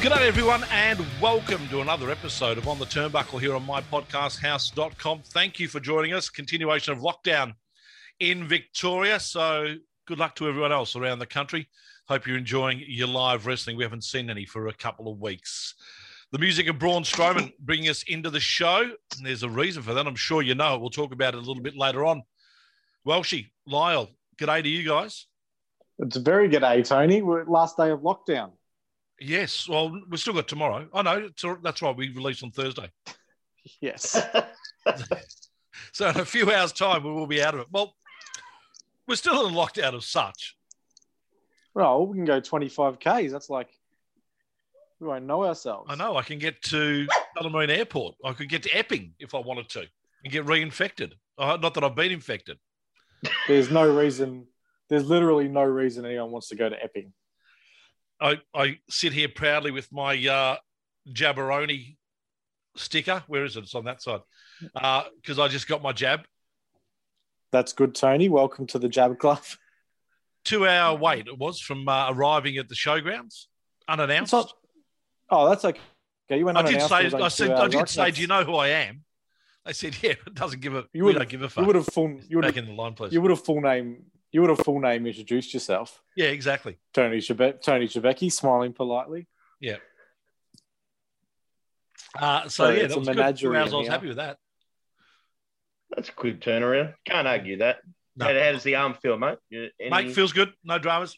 G'day, everyone, and welcome to another episode of On the Turnbuckle here on mypodcasthouse.com. Thank you for joining us. Continuation of lockdown in Victoria. So, good luck to everyone else around the country. Hope you're enjoying your live wrestling. We haven't seen any for a couple of weeks. The music of Braun Strowman bringing us into the show. And there's a reason for that. I'm sure you know it. We'll talk about it a little bit later on. Welshie, Lyle, good day to you guys. It's a very good day, Tony. We're last day of lockdown. Yes, well, we've still got tomorrow. I know, that's right. We release on Thursday. Yes. So in a few hours' time, we will be out of it. Well, we're still in lockdown as such. well, we can go 25 Ks. That's like, we won't know ourselves. I know I can get to Tullamarine Airport. I could get to Epping if I wanted to and get reinfected. Uh, not that I've been infected. There's no reason, there's literally no reason anyone wants to go to Epping. I, I sit here proudly with my uh, Jabberoni sticker. Where is it? It's on that side. Because I just got my jab. That's good, Tony. Welcome to the Jab Club. Two hour wait it was from uh, arriving at the showgrounds, unannounced. Not- Oh, that's okay. You went I did say, I said, I did say, that's- do you know who I am? They said, yeah, it doesn't give a, You would don't have, give a you would have full, you would Back have, in the line, please. you would have full name, you would have full name introduced yourself. Yeah, exactly. Tony Shebe- Tony Shebeki, smiling politely. Yeah. Uh, so, So yeah, it's that a was good. Two menagerie hours, I was happy with that. That's a quick turnaround. Can't argue that. No. How, how does the arm feel, mate? You- Any... Mate, feels good. No dramas.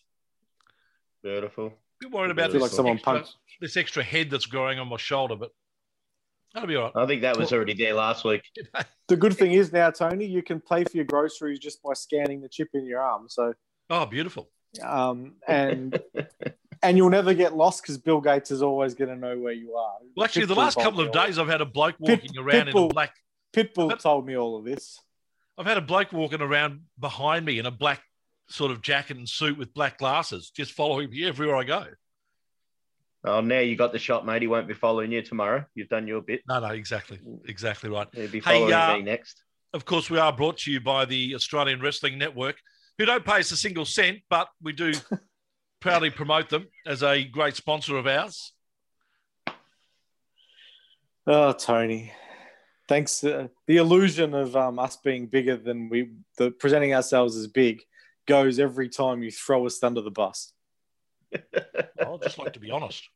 beautiful. bit worried about I feel like this, someone extra, punched. this extra head that's growing on my shoulder, but that'll be all right. I think that was already there last week. The good thing is now, Tony, you can pay for your groceries just by scanning the chip in your arm. So, Oh, beautiful. um, and and you'll never get lost because Bill Gates is always going to know where you are. Well, actually, the last couple of days, I've had a bloke Pit- walking around in a Pitbull. black. Pitbull told me all of this. I've had a bloke walking around behind me in a black sort of jacket and suit with black glasses, just following me everywhere I go. Oh, now you got the shot, mate. He won't be following you tomorrow. You've done your bit. No, no, exactly, exactly right. He'll be Hey, following uh, me next. Of course, we are brought to you by the Australian Wrestling Network, who don't pay us a single cent, but we do proudly promote them as a great sponsor of ours. Oh, Tony. Thanks. Uh, the illusion of um, us being bigger than we, the presenting ourselves as big, goes every time you throw us under the bus. I'd just like to be honest.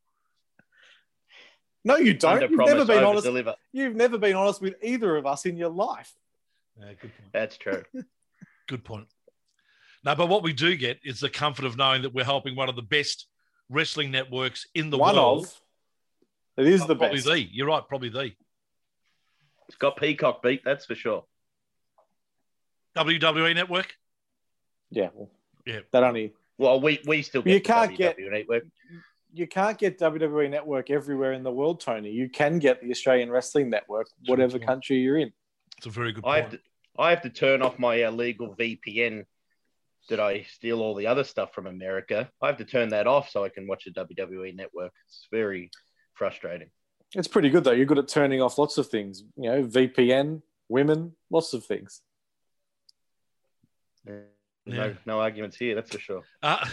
No, you don't. Under You've never been honest. deliver. You've never been honest with either of us in your life. Yeah, good point. That's true. Good point. No, but what we do get is the comfort of knowing that we're helping one of the best wrestling networks in the One world. of. It is Oh, the probably best. the. You're right, probably the It's got Peacock beat, that's for sure. WWE Network. Yeah. Well, Yeah. That only Well, we, we still You get the can't get- WWE Network. you can't get WWE Network everywhere in the world, Tony. You can get the Australian Wrestling Network, whatever Sure. country you're in. It's a very good I point. have to I have to turn off my uh, illegal VPN that I steal all the other stuff from America. I have to turn that off so I can watch the WWE network. It's very frustrating. It's pretty good though. You're good at turning off lots of things. You know, VPN, women, lots of things. No, Yeah. no arguments here, that's for sure. Uh,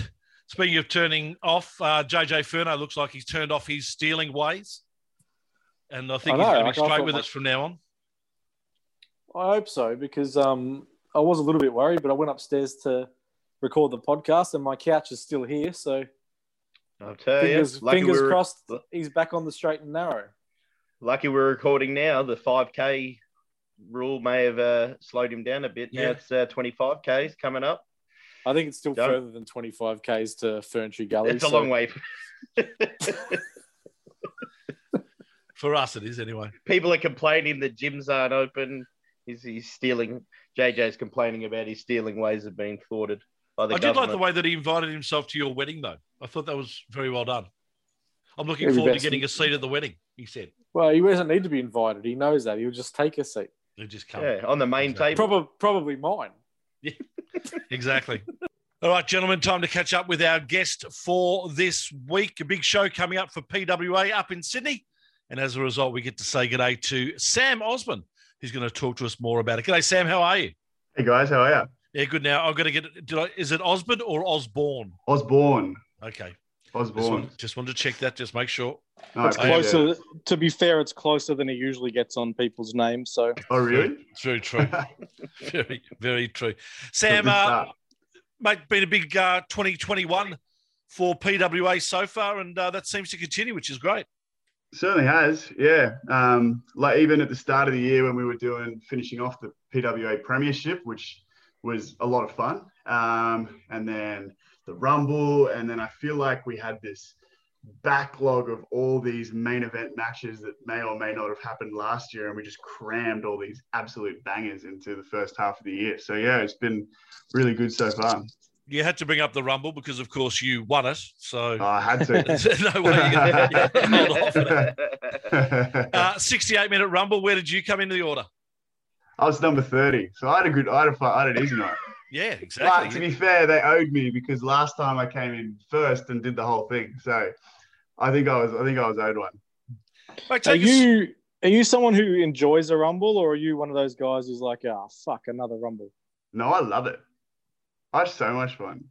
speaking of turning off, uh, JJ Furno looks like he's turned off his stealing ways. And I think I he's going I to be straight with my- us from now on. I hope so because um, I was a little bit worried, but I went upstairs to record the podcast, and my couch is still here. So I'll tell fingers, you, lucky fingers we're, crossed, he's back on the straight and narrow. lucky we're recording now. The 5K rule may have uh, slowed him down a bit. Yeah. Now it's uh, 25Ks coming up. I think it's still Don't- further than 25 k's to Ferntree Gully. It's a long way. For us, it is anyway. People are complaining the gyms aren't open. He's, he's stealing. JJ's complaining about his stealing ways of being thwarted by the I did like the way that he invited himself to your wedding, though. I thought that was very well done. I'm looking Every forward to getting a seat at the wedding. He said, Well, he doesn't need to be invited. He knows that. He'll just take a seat. "They just come." yeah, on the main Exactly. table. Probably, probably mine. Yeah, Exactly. All right, gentlemen, time to catch up with our guest for this week. A big show coming up for PWA up in Sydney. And as a result, we get to say good day to Sam Osman, who's going to talk to us more about it. G'day, Sam. How are you? Hey guys, how are you? Yeah, good. Now, I'm going to get did I, is it Osmond or Osborne? Osborne. Okay. Just, want, just wanted to check that, just make sure. No, It's closer. it. To be fair, it's closer than he usually gets on people's names. So Oh, really? It's very true. very, very true. Sam, Good uh, mate, been a big uh, 2021 for PWA so far, and uh, that seems to continue, which is great. Certainly has, yeah. Um, like even at the start of the year when we were doing finishing off the PWA Premiership, which was a lot of fun, um, and then the Rumble, and then I feel like we had this backlog of all these main event matches that may or may not have happened last year, and we just crammed all these absolute bangers into the first half of the year. So yeah, it's been really good so far. You had to bring up the Rumble because, of course, you won it. So Oh, I had to. no way to hold off. Uh, 68 minute Rumble. Where did you come into the order? I was number 30. So I had a good, I had a, I had an easy night. Yeah, exactly. But to be fair, they owed me because last time I came in first and did the whole thing. So I think I was, I think I was owed one. Mate, are take us- you are you someone who enjoys a rumble, or are you one of those guys who's like, ah, fuck, another rumble? No, I love it. I had so much fun.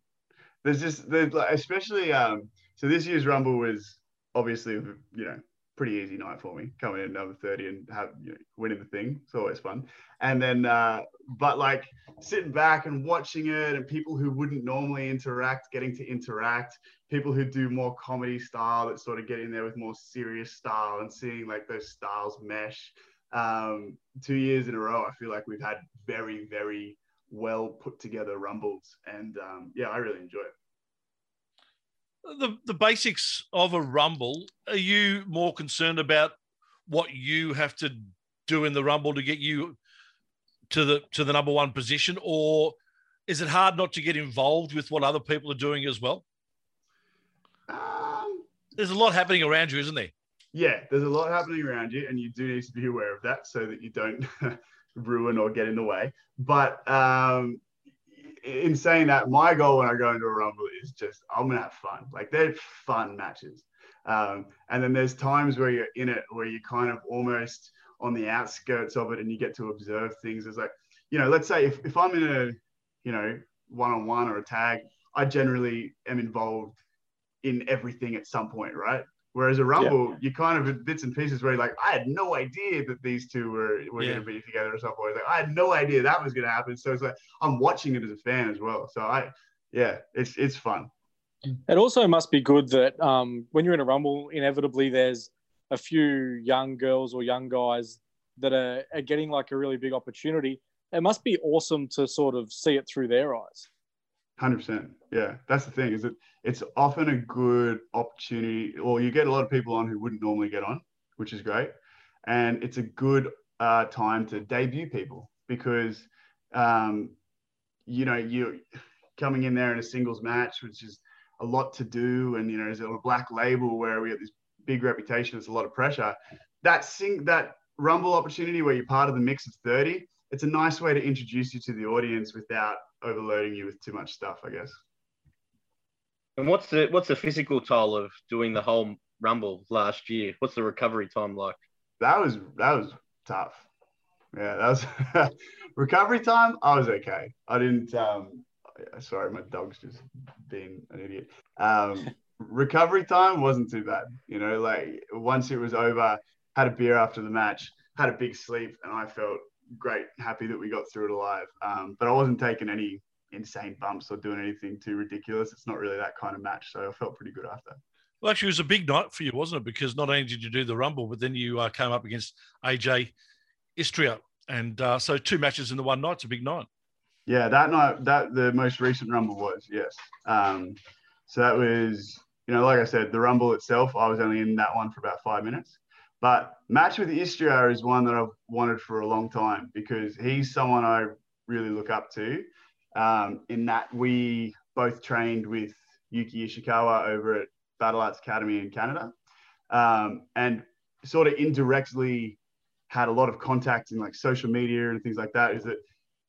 There's just, there's like, especially, um, so this year's Rumble was obviously, you know, pretty easy night for me coming in number 30 and have, you know, winning the thing. It's always fun. And then, uh, but like sitting back and watching it and people who wouldn't normally interact, getting to interact, people who do more comedy style that sort of get in there with more serious style and seeing like those styles mesh. Um, two years in a row, I feel like we've had very, very well put together rumbles. And um, yeah, I really enjoy it. The, the basics of a Rumble. Are you more concerned about what you have to do in the Rumble to get you to the to the number one position, or is it hard not to get involved with what other people are doing as well? Um, There's a lot happening around you, isn't there? yeah, there's a lot happening around you, and you do need to be aware of that so that you don't ruin or get in the way. But um, in saying that, my goal when I go into a rumble is just I'm gonna have fun. Like they're fun matches, um, and then there's times where you're in it where you're kind of almost on the outskirts of it, and you get to observe things. It's like you know, let's say if, if I'm in a you know one on one or a tag, I generally am involved in everything at some point, right? Whereas a rumble, you kind of in bits and pieces where you're like, I had no idea that these two were, were Yeah. going to be together or something. Like, I had no idea that was going to happen. So it's like I'm watching it as a fan as well. So I, yeah, it's it's fun. It also must be good that um, when you're in a rumble, inevitably there's a few young girls or young guys that are, are getting like a really big opportunity. It must be awesome to sort of see it through their eyes. Hundred percent. Yeah, that's the thing. Is that it's often a good opportunity, or you get a lot of people on who wouldn't normally get on, which is great, and it's a good uh, time to debut people because, um, you know, you coming in there in a singles match, which is a lot to do, and you know, as a black label where we have this big reputation, it's a lot of pressure. That sing that rumble opportunity where you're part of the mix of thirty, it's a nice way to introduce you to the audience without overloading you with too much stuff, I guess. And what's the what's the physical toll of doing the whole rumble last year? What's the recovery time like? That was that was tough. Yeah, that was recovery time. I was okay. I didn't. Um, sorry, my dog's just being an idiot. Um, recovery time wasn't too bad. You know, like once it was over, had a beer after the match, had a big sleep, and I felt great, happy that we got through it alive. Um, but I wasn't taking any insane bumps or doing anything too ridiculous. It's not really that kind of match, so I felt pretty good after. Well, actually, it was a big night for you, wasn't it? Because not only did you do the Rumble, but then you uh, came up against AJ Istria. And uh, so two matches in the one night's a big night. Yeah, that night, that the most recent Rumble was yes. Um, so that was, you know, like I said, the Rumble itself, I was only in that one for about five minutes. But match with Istria is one that I've wanted for a long time because he's someone I really look up to. Um, in that we both trained with Yuki Ishikawa over at Battle Arts Academy in Canada, um, and sort of indirectly had a lot of contact in like social media and things like that. Is that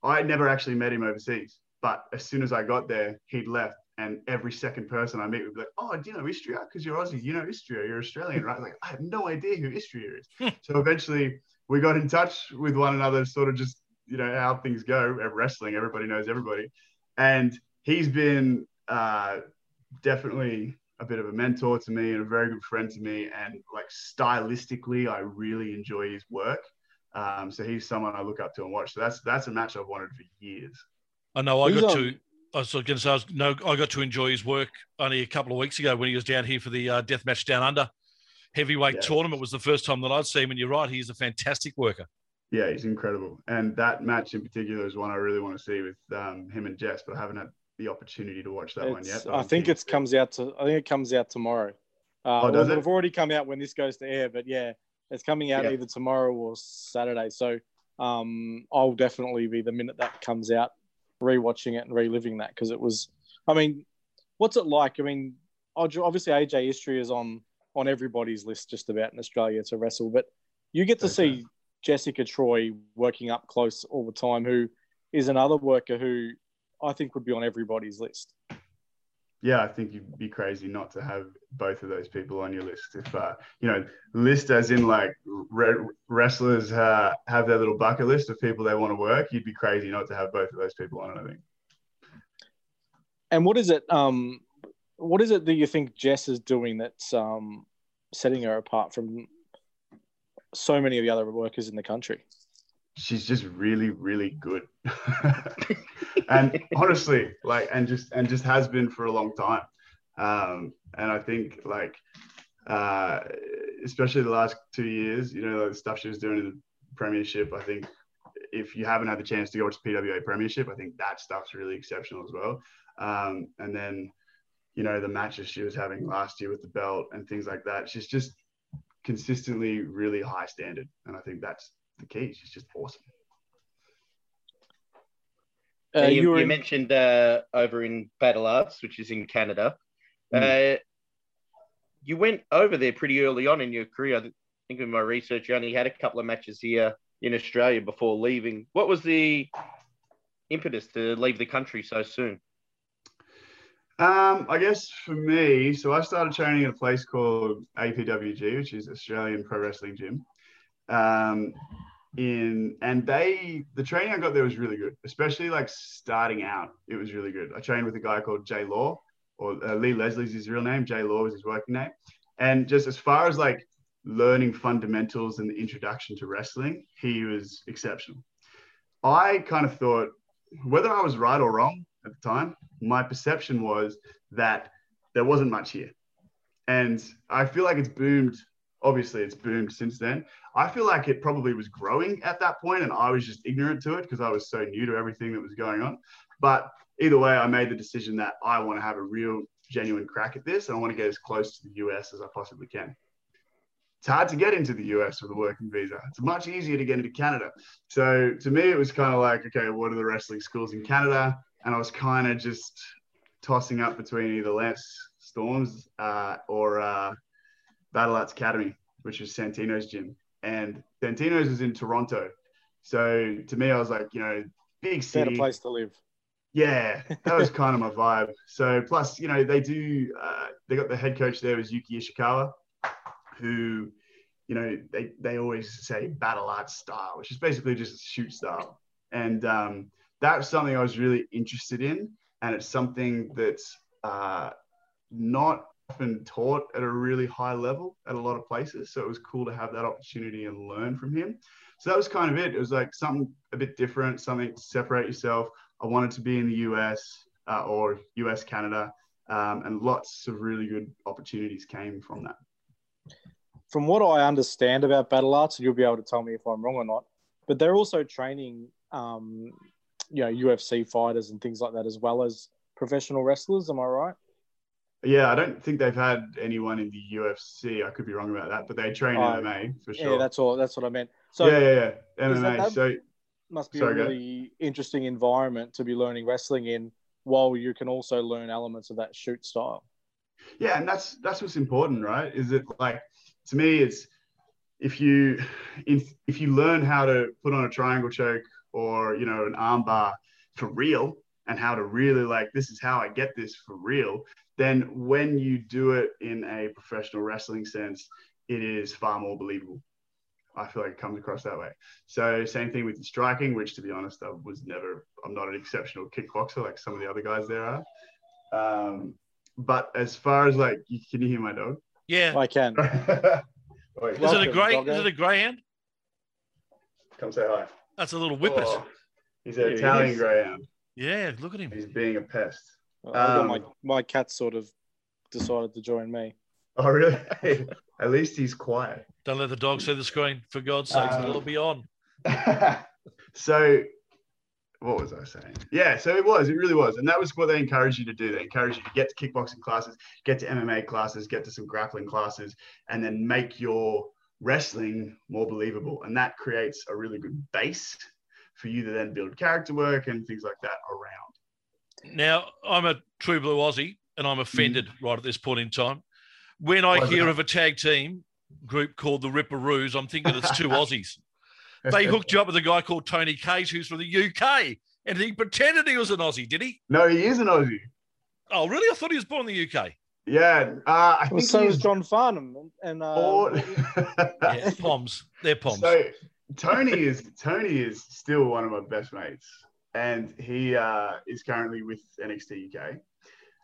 I never actually met him overseas, but as soon as I got there, he'd left. And every second person I meet would be like, "Oh, do you know Istria? Because you're Aussie, you know Istria. You're Australian, right?" Like, I have no idea who Istria is. so eventually, we got in touch with one another, sort of just you know how things go at wrestling. Everybody knows everybody, and he's been uh, definitely a bit of a mentor to me and a very good friend to me. And like stylistically, I really enjoy his work. Um, so he's someone I look up to and watch. So that's that's a match I've wanted for years. I know I He's got on- to. I was going to say, I was, no, I got to enjoy his work only a couple of weeks ago when he was down here for the uh, Death Match Down Under heavyweight Yeah. tournament. Was the first time that I'd seen him, and you're right, he's a fantastic worker. Yeah, he's incredible. And that match in particular is one I really want to see with um, him and Jess, but I haven't had the opportunity to watch that one yet. I think it comes out to. I think it comes out tomorrow. Uh, Oh, does well, it? It'll already come out when this goes to air, but yeah, it's coming out Yeah. either tomorrow or Saturday. So um, I'll definitely be the minute that comes out, rewatching it and reliving that because it was. I mean, what's it like? I mean, obviously AJ Istria is on on everybody's list just about in Australia to wrestle, but you get to Okay. see Jessica Troy working up close all the time, who is another worker who I think would be on everybody's list. Yeah, I think you'd be crazy not to have both of those people on your list. If uh, you know, list as in like re- wrestlers uh, have their little bucket list of people they want to work, you'd be crazy not to have both of those people on it. I think. And what is it? Um, what is it that you think Jess is doing that's um, setting her apart from so many of the other workers in the country? She's just really really good. And honestly like and just and just has been for a long time. Um and i think like uh especially the last two years you know the stuff she was doing in the premiership i think if you haven't had the chance to go the pwa premiership i think that stuff's really exceptional as well. Um and then you know the matches she was having last year with the belt and things like that she's just consistently really high standard. And i think that's the key she's just awesome Uh, So you, you were you mentioned uh, over in Battle Arts, which is in Canada. Hmm. Uh, you went over there pretty early on in your career. I think in my research, you only had a couple of matches here in Australia before leaving. What was the impetus to leave the country so soon? Um, I guess for me, so I started training at a place called APWG, which is Australian Pro Wrestling Gym. Um, in and they the training I got there was really good, especially like starting out. It was really good. I trained with a guy called Jay Law, or uh, Lee Leslie's his real name. Jay Law was his working name. And just as far as like learning fundamentals and the introduction to wrestling, he was exceptional. I kind of thought whether I was right or wrong at the time, my perception was that there wasn't much here. And I feel like it's boomed. Obviously, it's boomed since then. I feel like it probably was growing at that point, and I was just ignorant to it because I was so new to everything that was going on. But either way, I made the decision that I want to have a real, genuine crack at this, and I want to get as close to the US as I possibly can. It's hard to get into the US with a working visa. It's much easier to get into Canada. So to me, it was kind of like, okay, what are the wrestling schools in Canada? And I was kind of just tossing up between either Lance Storm's uh, or uh, Battle Arts Academy, which was Santino's gym. And Santino's is in Toronto. So to me, I was like, you know, big city. better place to live. Yeah, that was kind of my vibe. So plus, you know, they do. Uh, they got the head coach there was Yuki Ishikawa, who, you know, they they always say battle arts style, which is basically just shoot style, and um, that's something I was really interested in, and it's something that's uh, not often taught at a really high level at a lot of places. So it was cool to have that opportunity and learn from him. So that was kind of it. It was like something a bit different, something to separate yourself. I wanted to be in the US uh, or US Canada, um, and lots of really good opportunities came from that. From what I understand about battle arts, you'll be able to tell me if I'm wrong or not, but they're also training um, you know UFC fighters and things like that as well as professional wrestlers. Am I right? Yeah, I don't think they've had anyone in the UFC. I could be wrong about that, but they train Oh, MMA for sure. Yeah, that's all. That's what I meant. So yeah, yeah, yeah. MMA. that- that- so must be Sorry, a really interesting environment to be learning wrestling in, while you can also learn elements of that shoot style. yeah, and that's that's what's important, right? Is it like to me, it's if you if if you learn how to put on a triangle choke or you know an armbar for real and how to really like this is how I get this for real, then when you do it in a professional wrestling sense, it is far more believable. I feel like it comes across that way. So same thing with the striking, which to be honest, I was never. I'm not an exceptional kickboxer like some of the other guys there are. Um, but as far as like, can you hear my dog? Yeah. I can. Wait, Is it a Welcome, grey? Is it a greyhound? come say hi. That's a little whippet. Oh, he's an Yeah, he Italian is. greyhound. Yeah, look at him. He's being a pest. I Um, my my cat sort of decided to join me. Oh, really? At least he's quiet. Don't let the dog see the screen, for God's sake. Um, it'll be on. so what was I saying? Yeah, so it was, it really was. And that was what they encouraged you to do. They encouraged you to get to kickboxing classes, get to MMA classes, get to some grappling classes, and then make your wrestling more believable. And that creates a really good base for you to then build character work and things like that around. Now, I'm a true blue Aussie and I'm offended right at this point in time. When I Why hear of a tag team group called the Ripperoos, I'm thinking it's two Aussies. They hooked you up with a guy called Tony Cage, who's from the UK, and he pretended he was an Aussie, did he? No, he is an Aussie. Oh, really? I thought he was born in the UK. Yeah, uh, I Well, think so he's is John Farnham and, and uh, born- Yeah, Poms. They're Poms. So Tony is Tony is still one of my best mates, and he uh, is currently with NXT UK.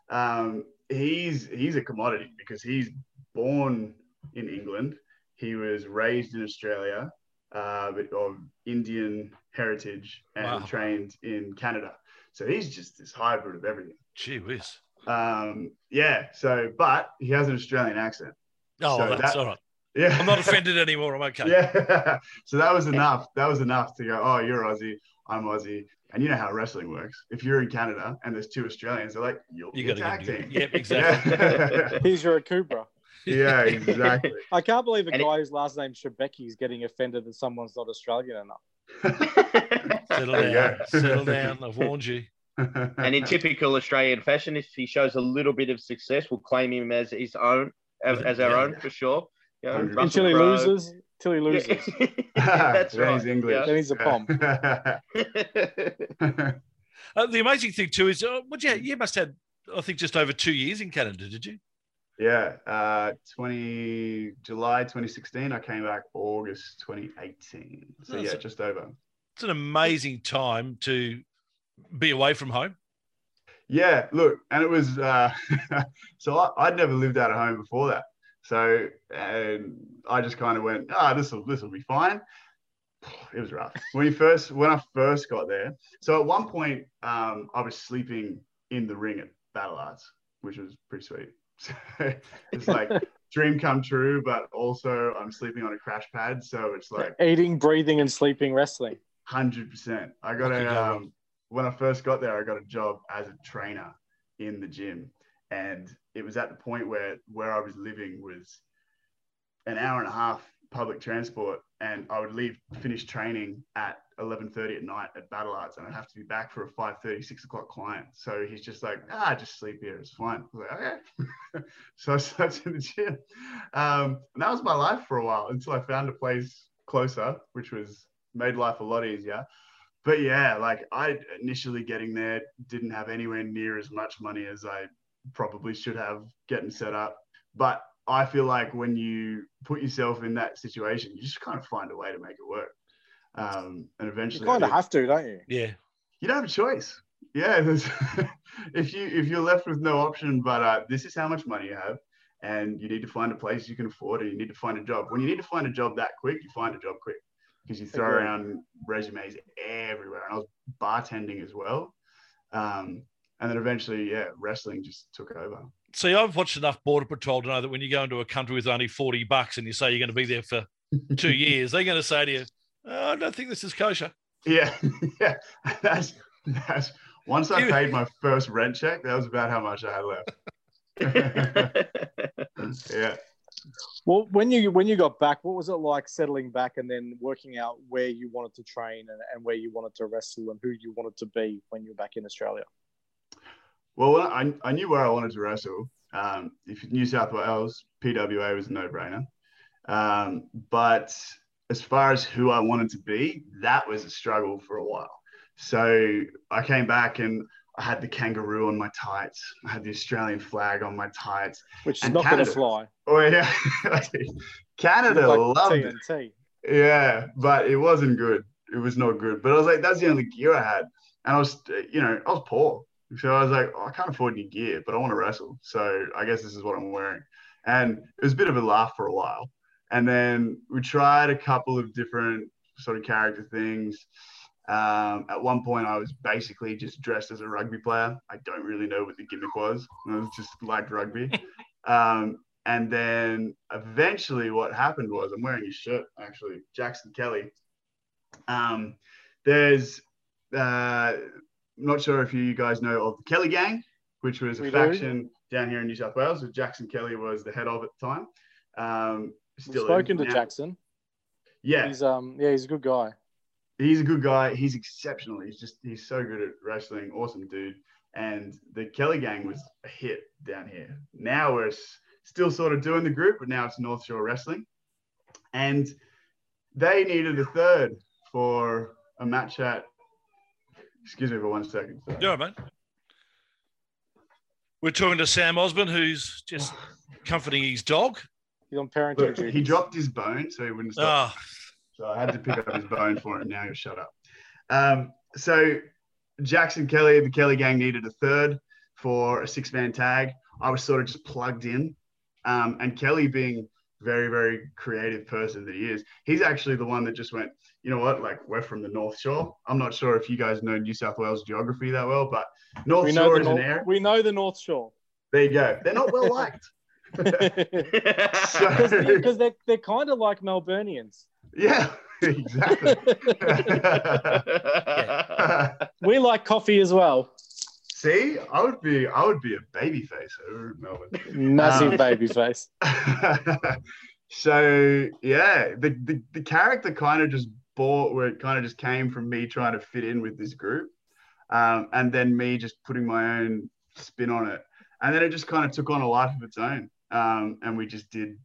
Um, he's he's a commodity because he's born in England. He was raised in Australia, uh, but of Indian heritage and Wow. trained in Canada. So he's just this hybrid of everything. Gee whiz. Um, yeah. So, but he has an Australian accent. Oh, So that's that- all right. Yeah. I'm not offended anymore. I'm okay. Yeah. so that was enough. That was enough to go, oh, you're Aussie, I'm Aussie. And you know how wrestling works. If you're in Canada and there's two Australians, they're like, you're You be tag team. Yep, exactly. Yeah, he's your Akubra. yeah exactly. I can't believe a And it- guy whose last name's Shebeki is getting offended that someone's not Australian enough. Settle There you down. go. Settle down. I've warned you. and in typical Australian fashion, if he shows a little bit of success, we'll claim him as his own, as, as our Yeah. own for sure. You know, Hundred Russell Until he Crowe. loses, till he loses. Yeah. That's Then right. He's English. Then he's a pom. Yeah. Uh, the amazing thing too is, uh, what you you must have, I think, just over two years in Canada, did you? yeah. Uh, 20 July 2016. I came back August 2018. So That's yeah, a- just over. It's an amazing time to be away from home. Yeah, look, and it was uh, so I, I'd never lived out of home before that. So and I just kind of went, ah, this will this will be fine. It was rough when you first when I first got there. So at one point, um, I was sleeping in the ring at Battle Arts, which was pretty sweet. So it's like dream come true, but also I'm sleeping on a crash pad, so it's like Eating, breathing, and sleeping wrestling. Hundred percent. I got a um, when I first got there, I got a job as a trainer in the gym, and it was at the point where where I was living was an hour and a half public transport, and I would leave finish training at eleven thirty at night at Battle Arts, and I'd have to be back for a 5:30, 6 o'clock client. So he's just like, ah, just sleep here, it's fine. I was like, okay. so I slept in the gym, um, and that was my life for a while until I found a place closer, which was made life a lot easier. But yeah, like I initially getting there didn't have anywhere near as much money as I probably should have getting set up. But I feel like when you put yourself in that situation, you just kind of find a way to make it work. Um, and You eventually, kind of have to, don't you? Yeah. you don't have a choice. Yeah, if you if you're left with no option, but uh, this is how much money you have, and you need to find a place you can afford, and you need to find a job. When you need to find a job that quick, you find a job quick because you throw Agreed. around resumes everywhere. And I was bartending as well, um, and then eventually, yeah, wrestling just took over. See, I've watched enough Border Patrol to know that when you go into a country with only 40 bucks and you say you're going to be there for two years, they're going to say to you, oh, I don't think this is kosher. Yeah, yeah. That's That's once I paid my first rent check, that was about how much I had left. yeah. Well, when you when you got back, what was it like settling back and then working out where you wanted to train and, and where you wanted to wrestle and who you wanted to be when you were back in Australia? Well, I, I knew where I wanted to wrestle. Um, if New South Wales, PWA was a no brainer. Um, but as far as who I wanted to be, that was a struggle for a while. So I came back and I had the kangaroo on my tights. I had the Australian flag on my tights. Which is not going to fly. Oh yeah, Canada Like loved it. Yeah, but it wasn't good. It was not good. But I was like, that's the only gear I had, and I was, you know, I was poor, so I was like, oh, I can't afford any gear, but I want to wrestle, so I guess this is what I'm wearing. And it was a bit of a laugh for a while, and then we tried a couple of different sort of character things. Um, at one point, I was basically just dressed as a rugby player. I don't really know what the gimmick was. I was just like rugby. um, and then eventually, what happened was I'm wearing his shirt actually, Jackson Kelly. Um, there's, uh, not sure if you guys know of the Kelly Gang, which was a We do. faction down here in New South Wales. that Jackson Kelly was the head of at the time. Um, We've still spoken to now. Jackson. Yeah, He's um yeah, he's a good guy. he's a good guy. He's exceptional. He's just he's so good at wrestling. Awesome dude. And the Kelly Gang was a hit down here. Now we're still sort of doing the group, but now it's North Shore Wrestling. And they needed a third for a match at. Excuse me for one second. sorry. Yeah, mate. We're talking to Sam Osborne, who's just comforting his dog. He's on parenting Look, he dropped his bone, so he wouldn't stop. Oh, So I had to pick up his bone for him. Now he'll shut up. Um, so Jackson Kelly, the Kelly gang needed a third for a six man tag. I was sort of just plugged in. Um, and Kelly, being very, very creative person that he is, he's actually the one that just went, you know what, like we're from the North Shore. I'm not sure if you guys know New South Wales geography that well, but North we know Shore the is an North, area. we know the North Shore. There you go. They're not well liked. So- Because they're, they're kind of like Melburnians. yeah, exactly. We like coffee as well. See, I would be I would be a baby face over in Melbourne. Massive Um, baby face. so yeah, the, the, the character kind of just bought where it kind of just came from me trying to fit in with this group. Um, and then me just putting my own spin on it. And then it just kind of took on a life of its own. Um, and we just did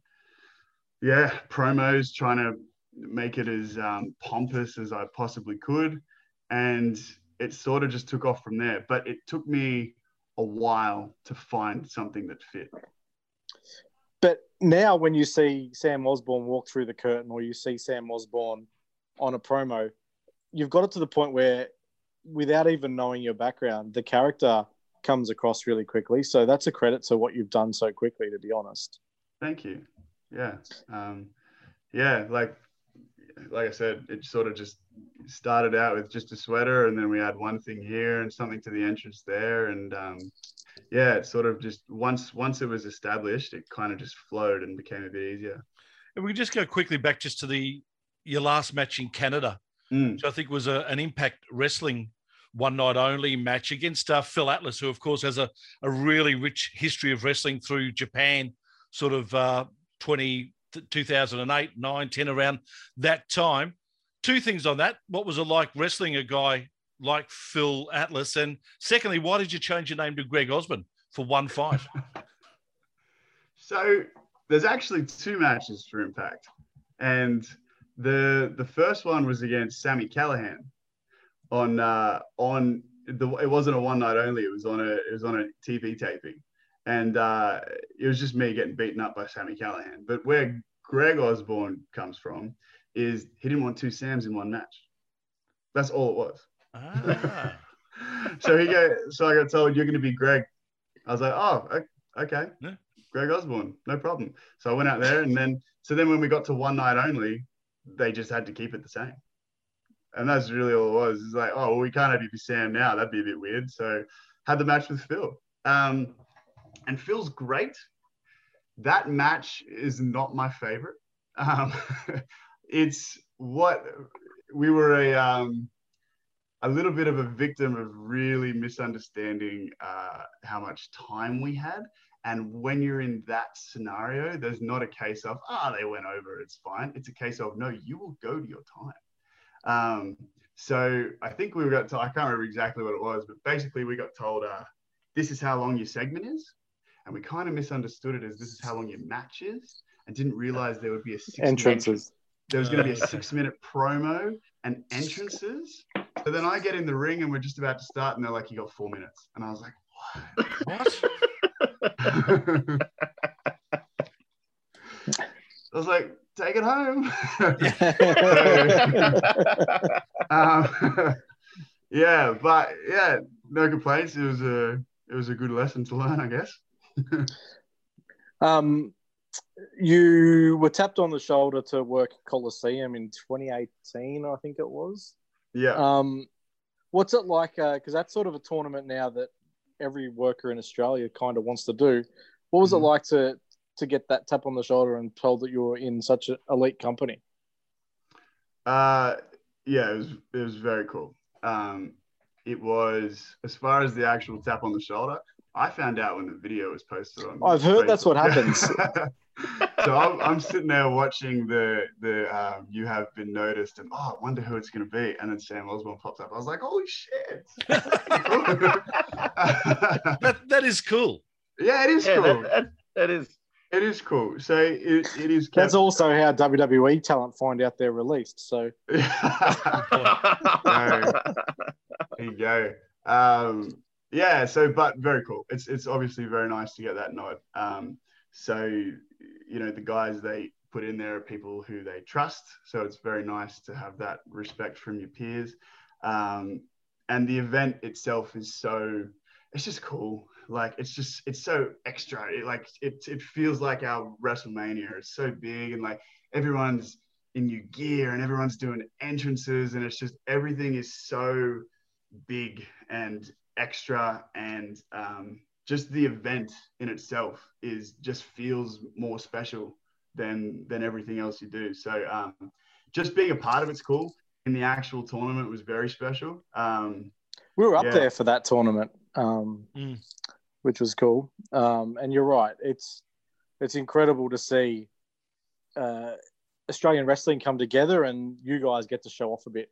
yeah, promos trying to make it as um, pompous as I possibly could. And it sort of just took off from there. But it took me a while to find something that fit. But now, when you see Sam Osborne walk through the curtain, or you see Sam Osborne on a promo, you've got it to the point where, without even knowing your background, the character comes across really quickly. So that's a credit to what you've done so quickly, to be honest. Thank you. Yeah. Um, yeah, like like I said, it sort of just started out with just a sweater, and then we had one thing here and something to the entrance there, and um, yeah, it sort of just once once it was established, it kind of just flowed and became a bit easier. and we can just go quickly back just to the your last match in Canada, Mm. which I think was a, an Impact Wrestling one night only match against uh, Phil Atlas, who of course has a, a really rich history of wrestling through Japan, sort of uh, 20, 2008, 9, 10, around that time. Two things on that. What was it like wrestling a guy like Phil Atlas? And secondly, why did you change your name to Greg Osborne for one fight? So there's actually two matches for Impact, and the the first one was against Sami Callihan on uh, on the it wasn't a one night only. It was on a it was on a TV taping, and uh, it was just me getting beaten up by Sami Callihan. But where Greg Osborne comes from is he didn't want two Sams in one match. That's all it was. ah. so he go. So I got told you're going to be Greg. I was like, oh, okay, Yeah. Greg Osborne, no problem. So I went out there, and then so then when we got to one night only, they just had to keep it the same, and that's really all it was. It's like, oh, well, we can't have you be Sam now. That'd be a bit weird. So had the match with Phil, um, and Phil's great. That match is not my favorite. Um, it's what we were a um, a little bit of a victim of really misunderstanding uh, how much time we had. And when you're in that scenario, there's not a case of, ah, oh, they went over, it's fine. It's a case of, no, you will go to your time. Um, so I think we got to, I can't remember exactly what it was, but basically we got told, uh, this is how long your segment is. And we kind of misunderstood it as this is how long your match is and didn't realize there would be a six entrances. There was going to be a six minute promo and entrances. So then I get in the ring and we're just about to start, and they're like, "You got four minutes," and I was like, "What?" What? I was like, "Take it home." um, yeah, but yeah, no complaints. It was a it was a good lesson to learn, I guess. um, you were tapped on the shoulder to work Coliseum in 2018, I think it was. Yeah. Um, what's it like? Because uh, that's sort of a tournament now that every worker in Australia kind of wants to do. What was mm-hmm. it like to to get that tap on the shoulder and told that you were in such an elite company? Uh, yeah, it was it was very cool. Um, it was as far as the actual tap on the shoulder. I found out when the video was posted on. I've heard Facebook. that's what happens. so I'm, I'm, sitting there watching the the um, you have been noticed and oh I wonder who it's gonna be. And then Sam Osborne pops up. I was like holy shit. That, that is cool. Yeah it is yeah, cool. that, that, that is. It is cool. So it, it is kept... that's also how WWE talent find out they're released so. There you go. Um, yeah so but very cool. It's it's obviously very nice to get that nod. Um, so, you know, the guys they put in there are people who they trust. So it's very nice to have that respect from your peers. Um, and the event itself is so, it's just cool. Like it's just, it's so extra. It, like it, it feels like our WrestleMania. It's so big and like everyone's in new gear and everyone's doing entrances and it's just everything is so big and extra and um, just the event in itself is just feels more special than than everything else you do. So um, just being a part of it's cool. In the actual tournament was very special. Um, we were up yeah. there for that tournament, um, mm. which was cool. Um, and you're right; it's it's incredible to see uh, Australian wrestling come together, and you guys get to show off a bit.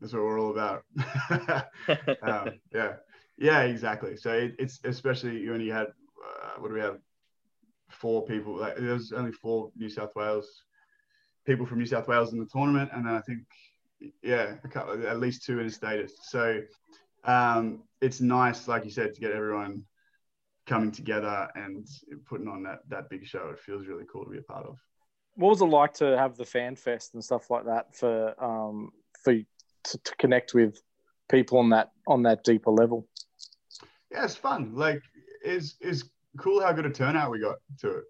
That's what we're all about. um, yeah, yeah, exactly. So it, it's especially when you had uh, what do we have? Four people. Like there was only four New South Wales people from New South Wales in the tournament, and then I think yeah, couple, at least two in a status. So um, it's nice, like you said, to get everyone coming together and putting on that that big show. It feels really cool to be a part of. What was it like to have the fan fest and stuff like that for um, for to, to connect with people on that on that deeper level? Yeah, it's fun. Like, it's it's cool how good a turnout we got to it.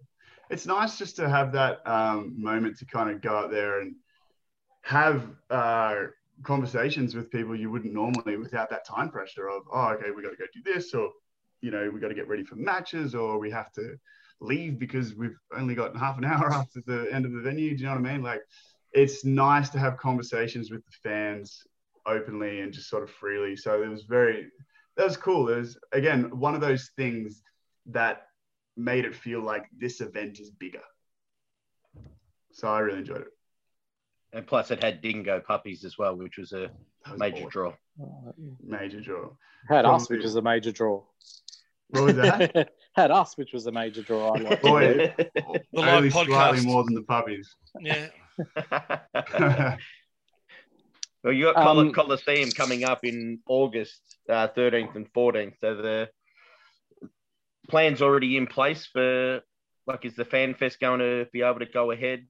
It's nice just to have that um, moment to kind of go out there and have uh, conversations with people you wouldn't normally without that time pressure of, oh, okay, we got to go do this, or you know, we got to get ready for matches, or we have to leave because we've only got half an hour after the end of the venue. Do you know what I mean? Like, it's nice to have conversations with the fans openly and just sort of freely. So it was very that was cool. It was again one of those things that made it feel like this event is bigger. So I really enjoyed it. And plus, it had dingo puppies as well, which was a was major awesome. draw. Major draw. Had Probably. us, which was a major draw. What was that? had us, which was a major draw. I like Boy, only slightly more than the puppies. Yeah. Well, you got um, Coliseum coming up in August uh, 13th and 14th. So the plans already in place for like is the fan fest going to be able to go ahead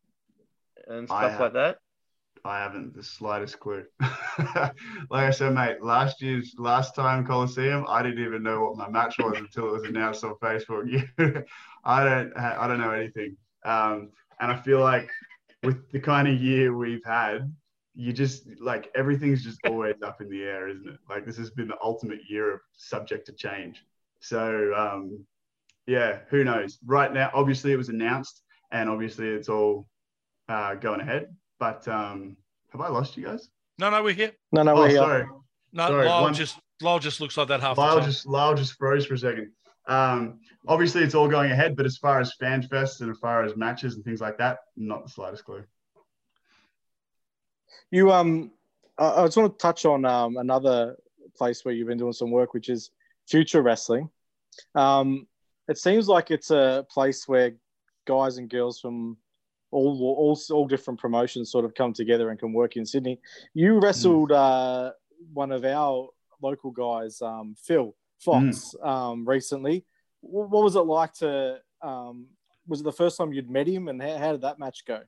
and stuff have, like that? I haven't the slightest clue. like I said, mate, last year's last time Coliseum, I didn't even know what my match was until it was announced on Facebook. I don't I don't know anything. Um, and I feel like with the kind of year we've had, you just like everything's just always up in the air, isn't it? Like this has been the ultimate year of subject to change. So um, yeah, who knows? Right now, obviously it was announced, and obviously it's all uh, going ahead. But um, have I lost you guys? No, no, we're here. No, no, Oh, we're here. sorry. No, Sorry, Lyle one- just Lyle just looks like that half the Lyle time. just Lyle just froze for a second. Um, obviously, it's all going ahead, but as far as fan fest and as far as matches and things like that, not the slightest clue. You um, I, I just want to touch on um another place where you've been doing some work, which is Future Wrestling. Um, it seems like it's a place where guys and girls from all all all different promotions sort of come together and can work in Sydney. You wrestled uh, one of our local guys, um, Phil Fox, um, recently. Wh- What was it like to? Um, was it the first time you'd met him, and how, how did that match go?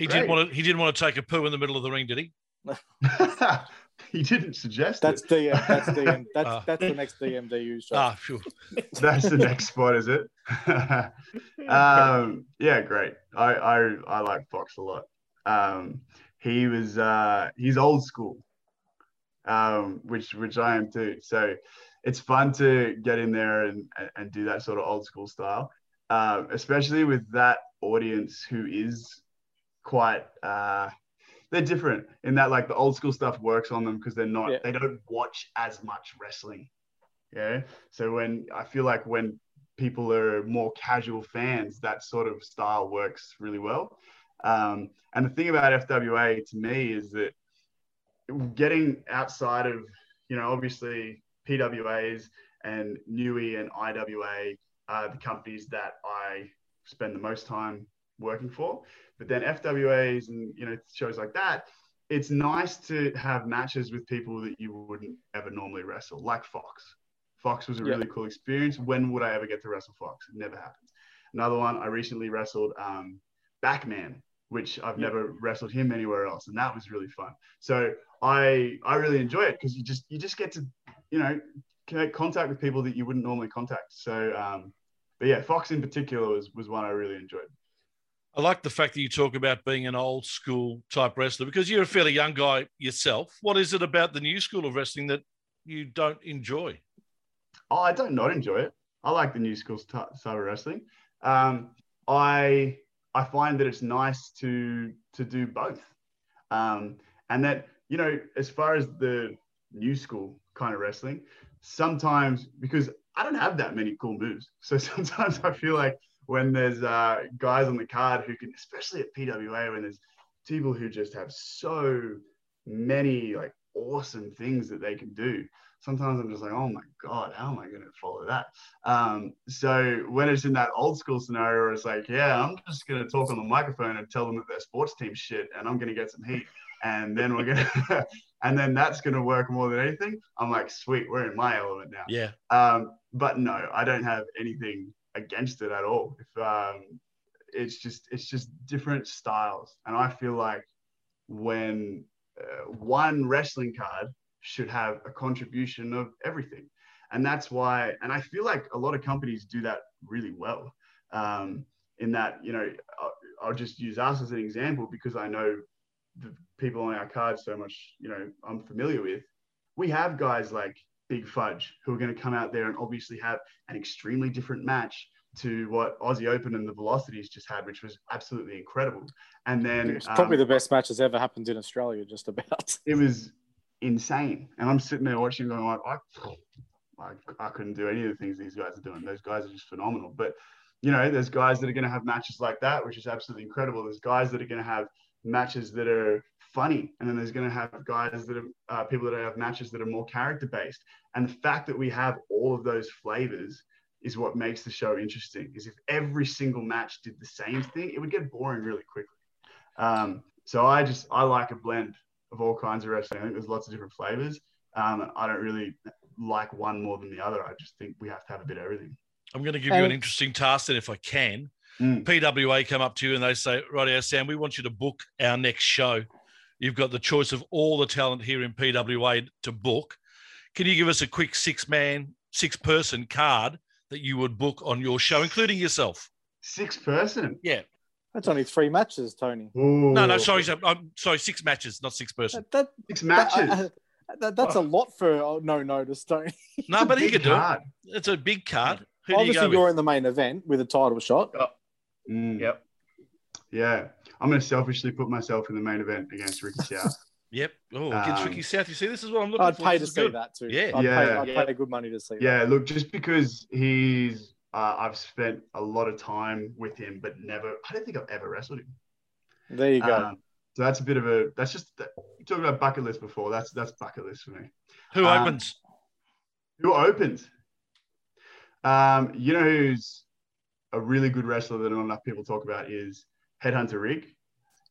He didn't want to. He didn't want to take a poo in the middle of the ring, did he? he didn't suggest That's it. the that's the that's Ah. that's the next DMDU show. Ah, phew. That's the next spot, is it? um, yeah, great. I, I I like Fox a lot. Um, he was uh, he's old school, um, which which I am too. So it's fun to get in there and and do that sort of old school style, um, especially with that audience who is quite. Uh, they're different in that like the old school stuff works on them because they're not Yeah. they don't watch as much wrestling yeah. So when I feel like when people are more casual fans, that sort of style works really well. Um, and the thing about FWA to me is that getting outside of, you know, obviously PWAs and NUI and IWA are the companies that I spend the most time working for. But then FWAs and, you know, shows like that, it's nice to have matches with people that you wouldn't ever normally wrestle, like Fox. Fox was a Yeah. really cool experience. When would I ever get to wrestle Fox? It never happens. Another one, I recently wrestled um, Backman, which I've Yeah. never wrestled him anywhere else, and that was really fun. So I I really enjoy it because you just you just get to you know contact with people that you wouldn't normally contact. So um, but yeah, Fox in particular was was one I really enjoyed. I like the fact that you talk about being an old school type wrestler because you're a fairly young guy yourself. What is it about the new school of wrestling that you don't enjoy? Oh, I don't not enjoy it. I like the new school st- style of wrestling. Um, I I find that it's nice to to do both, um, and that you know, as far as the new school kind of wrestling, sometimes because I don't have that many cool moves, so sometimes I feel like when there's uh, guys on the card who can, especially at PWA, when there's people who just have so many like awesome things that they can do sometimes I'm just like, oh my God, how am I going to follow that? Um, so when it's in that old school scenario where it's like, yeah, I'm just going to talk on the microphone and tell them that their sports team shit and I'm going to get some heat. And then we're going to, and then that's going to work more than anything. I'm like, sweet, we're in my element now. Yeah. Um, but no, I don't have anything against it at all. If um, it's just, it's just different styles. And I feel like when uh, one wrestling card should have a contribution of everything. And that's why, and I feel like a lot of companies do that really well. Um, in that, you know, I'll, I'll just use us as an example because I know the people on our card so much, you know, I'm familiar with. We have guys like Big Fudge who are going to come out there and obviously have an extremely different match to what Aussie Open and the Velocities just had, which was absolutely incredible. And then It's probably um, the best match that's ever happened in Australia, just about. it was insane. And I'm sitting there watching, going like, I, I, I couldn't do any of the things these guys are doing. Those guys are just phenomenal. But you know, there's guys that are going to have matches like that, which is absolutely incredible. There's guys that are going to have matches that are funny, and then there's going to have guys that are uh, people that have matches that are more character based. And the fact that we have all of those flavors is what makes the show interesting. Is if every single match did the same thing, it would get boring really quickly. Um, so I just I like a blend of all kinds of wrestling. I think there's lots of different flavors. Um, I don't really like one more than the other. I just think we have to have a bit of everything. I'm going to give you an interesting task then, if I can. Mm. PWA come up to you and they say, Right, here Sam, we want you to book our next show. You've got the choice of all the talent here in PWA to book. Can you give us a quick six man, six person card that you would book on your show, including yourself? Six person. Yeah. That's only three matches, Tony. Ooh. No, no, sorry. so- I'm sorry, six matches, not six person. That, that, Six matches. that- that- that's a lot for oh, no notice, Tony. No, but he could do it. It's a big card. Who do you Obviously, go you're with? in the main event with a title shot. Mm. Yep. Yeah. I'm going to selfishly put myself in the main event against Ricky Chow. Yep. Oh, against Um, Ricky South. You see, this is what I'm looking I'd for. pay This to see good. that too. Yeah. I'd, Yeah. pay, I'd Yeah. pay good money to see that. Yeah, look, just because he's, uh, I've spent a lot of time with him, but never, I don't think I've ever wrestled him. There you go. Um, so that's a bit of a, that's just, you talked about bucket list before. That's, that's bucket list for me. Who Um, opens? Who opens? Um, you know who's a really good wrestler that not enough people talk about is Headhunter Rig.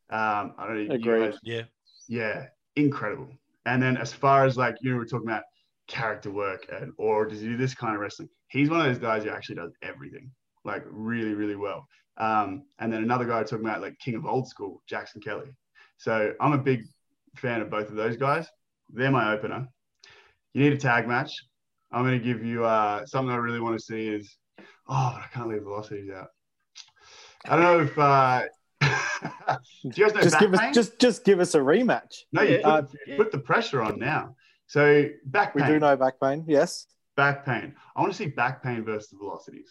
Um, I don't know. you Agreed. guys- Yeah. yeah, incredible. And then as far as like you know, we're talking about character work and or does he do this kind of wrestling? He's one of those guys who actually does everything like really, really well. Um, and then another guy talking about like King of Old School, Jackson Kelly. So I'm a big fan of both of those guys. They're my opener. You need a tag match. I'm going to give you uh, something I really want to see is oh, but I can't leave velocities out. I don't know if uh, do you guys know just back give us just just give us a rematch. No, you Yeah. put, you put the pressure on now. So back We do know back pain. Yes. back pain. I want to see back pain versus the velocities.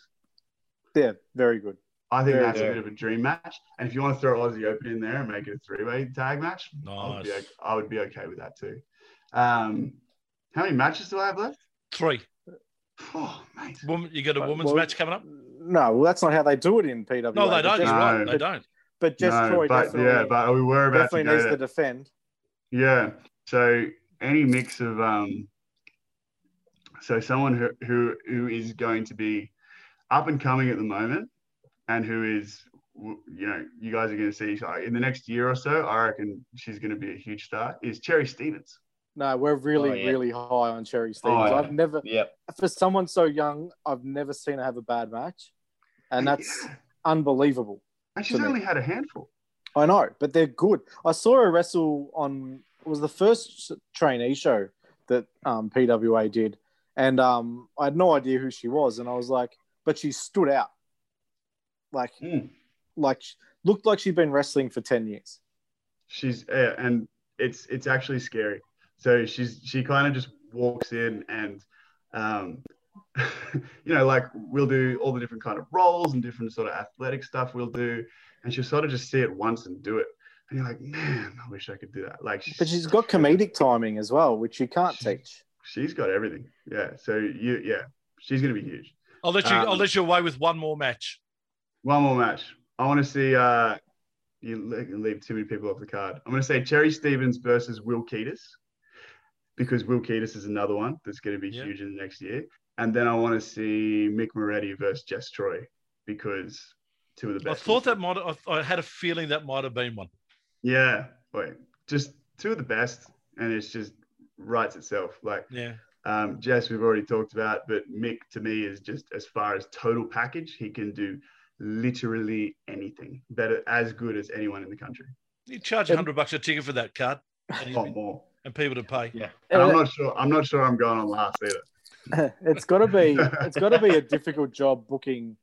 Yeah. Very good. I think Very that's a bit of a dream match. And if you want to throw Aussie Open in there and make it a three-way tag match, I, would be, Nice. okay- I would be okay with that too. Um, how many matches do I have left? Three. Oh, mate. Woman, you got a Uh, women's well, match coming up? No, well, that's not how they do it in PWA. No, they don't. Jess- You're right. No. They don't. But Jess no, Troy but definitely, yeah, but we were about to definitely go needs there. to defend. Yeah. So any mix of um, so someone who who who is going to be up and coming at the moment, and who is you know you guys are going to see in the next year or so. I reckon she's going to be a huge star. Is Cherry Stevens? No, we're really, Oh, yeah. really high on Cherry Stevens. yeah. I've never, Yep. for someone so young, I've never seen her have a bad match, and that's unbelievable. And she's only had a handful. I know, but they're good. I saw her wrestle on it was the first trainee show that um, PWA did, and um, I had no idea who she was, and I was like, but she stood out, like, Mm. like looked like she'd been wrestling for ten years. She's yeah, and it's it's actually scary. So she's she kind of just walks in and um you know like we'll do all the different kind of roles and different sort of athletic stuff we'll do and she'll sort of just see it once and do it and you're like man I wish I could do that like But she's got comedic timing as well, which you can't She- teach. she's got everything yeah so you yeah she's gonna be huge I'll let you. Um, I'll let you away with one more match. one more match I want to see uh you leave too many people off the card I'm gonna say Cherry Stevens versus Will Keatis because Will Keatis is another one that's going to be Yeah. huge in the next year. And then I want to see Mick Moretti versus Jess Troy because two of the best. I thought that might. I, I had a feeling that might have been one. Yeah, wait, just two of the best, and it's just writes itself. Like Yeah. um, Jess, we've already talked about, but Mick to me is just as far as total package, he can do literally anything better, as good as anyone in the country. You charge hundred bucks a ticket for that card, and, A lot more. and people to pay. Yeah. And I'm not sure. I'm not sure I'm going on last either. it's got to be it's got to be a difficult job booking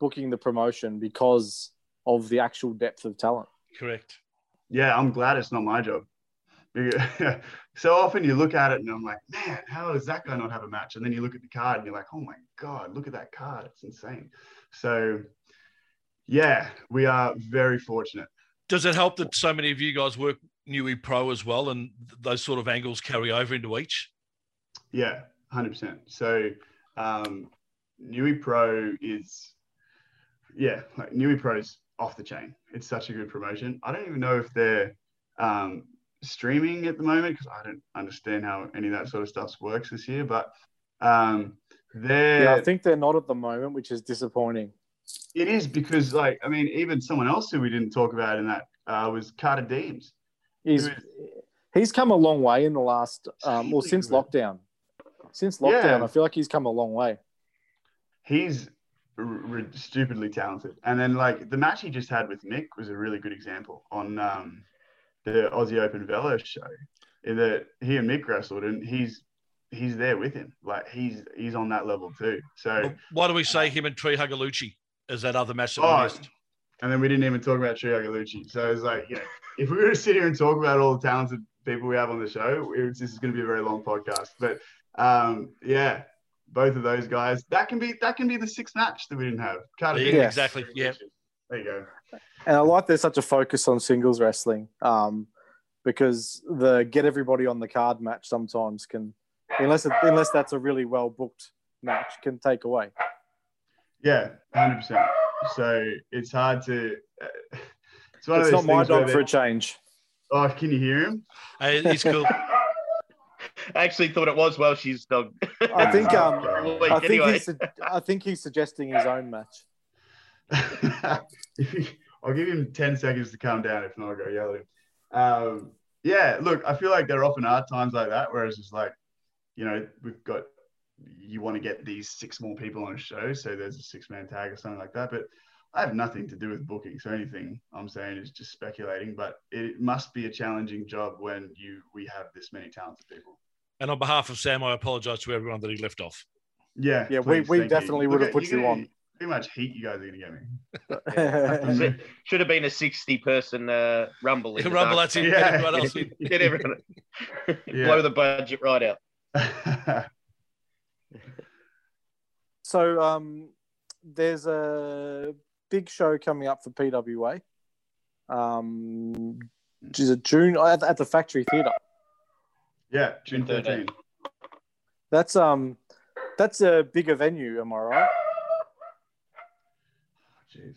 booking the promotion because of the actual depth of talent. Correct. yeah, I'm glad it's not my job. So often you look at it and I'm like, man, how does that guy not have a match? And then you look at the card and you're like, oh my God, look at that card. It's insane. So, yeah, we are very fortunate. Does it help that so many of you guys work Newey Pro as well, and those sort of angles carry over into each? Yeah, 100%. So, um, Newey Pro is, yeah, like Newey Pro is off the chain. It's such a good promotion. I don't even know if they're um, streaming at the moment because I don't understand how any of that sort of stuff works this year, but um, they're. Yeah, I think they're not at the moment, which is disappointing. It is because, like, I mean, even someone else who we didn't talk about in that uh, was Carter Deems. He's he's come a long way in the last um, well since lockdown. Since lockdown, Yeah. I feel like he's come a long way. He's r- r- stupidly talented. And then, like, the match he just had with Mick was a really good example on um, the Aussie Open Velo show. In that he and Mick wrestled, and he's he's there with him. Like, he's he's on that level too. So, Why do we say him and Tree Hagalucci as that other match that Oh, we missed? and then we didn't even talk about Trio Galucci. So it's like, you know, if we were to sit here and talk about all the talented people we have on the show, it's, this is going to be a very long podcast. But um, yeah, both of those guys, that can be that can be the sixth match that we didn't have. Carter Yeah, Dean- exactly. Yeah. There you go. And I like there's such a focus on singles wrestling. Um, because the get everybody on the card match sometimes can, unless it, unless that's a really well booked match, can take away. Yeah, hundred percent. So it's hard to. Uh, it's one It's of not my dog for a change. Oh, can you hear him? Hey, it's cool. I actually thought it was Welsh's dog. I think um, I think anyway. he's su- I think he's suggesting his own match. If he- I'll give him 10 seconds to calm down. If not, I'll go yell at him. Um, yeah, look, I feel like there often are times like that where it's just like, you know, we've got, you want to get these six more people on a show. So there's a six man tag or something like that. But I have nothing to do with booking. So anything I'm saying is just speculating. But it must be a challenging job when you we have this many talented people. And on behalf of Sam, I apologise to everyone that he left off. Yeah. Yeah, we- please, we thank you. definitely Look would have put you're you on. Too much heat you guys are going to get me. Should- Should have been a 60 person uh, rumble. in the Rumble, dark. that's it. Yeah. Get everyone else in. Get everyone. Yeah. Blow the budget right out. So um, there's a big show coming up for PWA. Um, is it June at, at the Factory Theatre? Yeah, June June 13. That's um, that's a bigger venue. Am I right? Jeez.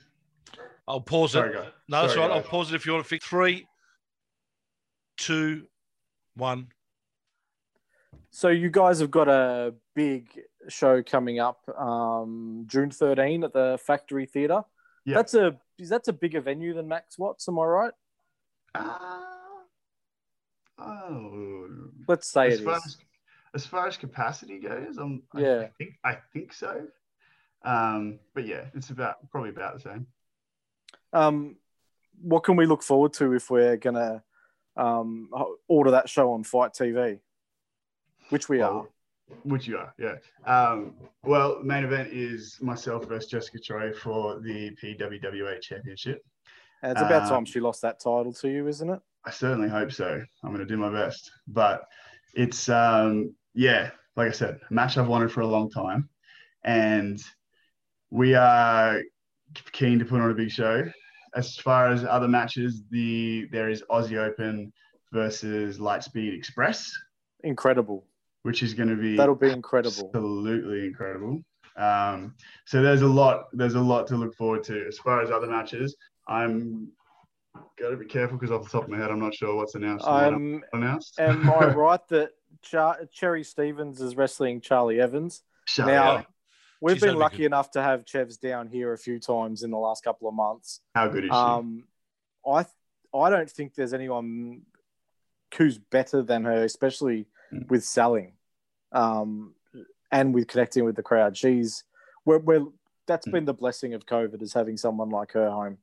I'll pause Sorry, it. guys. No, that's Sorry, right. I'll pause it if you want to fix. Three, two, one. So you guys have got a big show coming up um, June 13 at the Factory Theatre. Yeah. That's a is that's a bigger venue than Max Watts? Am I right? Ah. oh. Let's say as it far is. as, as far as capacity goes, I'm, Yeah. I, think I think so. Um, but yeah, it's about probably about the same. Um, what can we look forward to if we're gonna um, order that show on FITE TV? Which we are. Which you are, yeah. Um, well, main event is myself versus Jessica Troy for the PWWA Championship. And it's about um, time she lost that title to you, isn't it? I certainly hope so. I'm going to do my best. But it's, um, yeah, like I said, a match I've wanted for a long time. And we are keen to put on a big show. As far as other matches, the there is Aussie Open versus Lightspeed Express, Incredible. which is going to be That'll be incredible. absolutely incredible. Um, so there's a lot there's a lot to look forward to. As far as other matches, I'm got to be careful because off the top of my head, I'm not sure what's announced. and what Um, not announced. am I right that Char- Cherry Stevens is wrestling Charlie Evans? Shut now- up. We've She's been lucky good. enough to have Chevs down here a few times in the last couple of months. How good is she? Um, I th- I don't think there's anyone who's better than her, especially Mm. with selling, um, and with connecting with the crowd. She's we're, we're that's Mm. been the blessing of COVID is having someone like her home.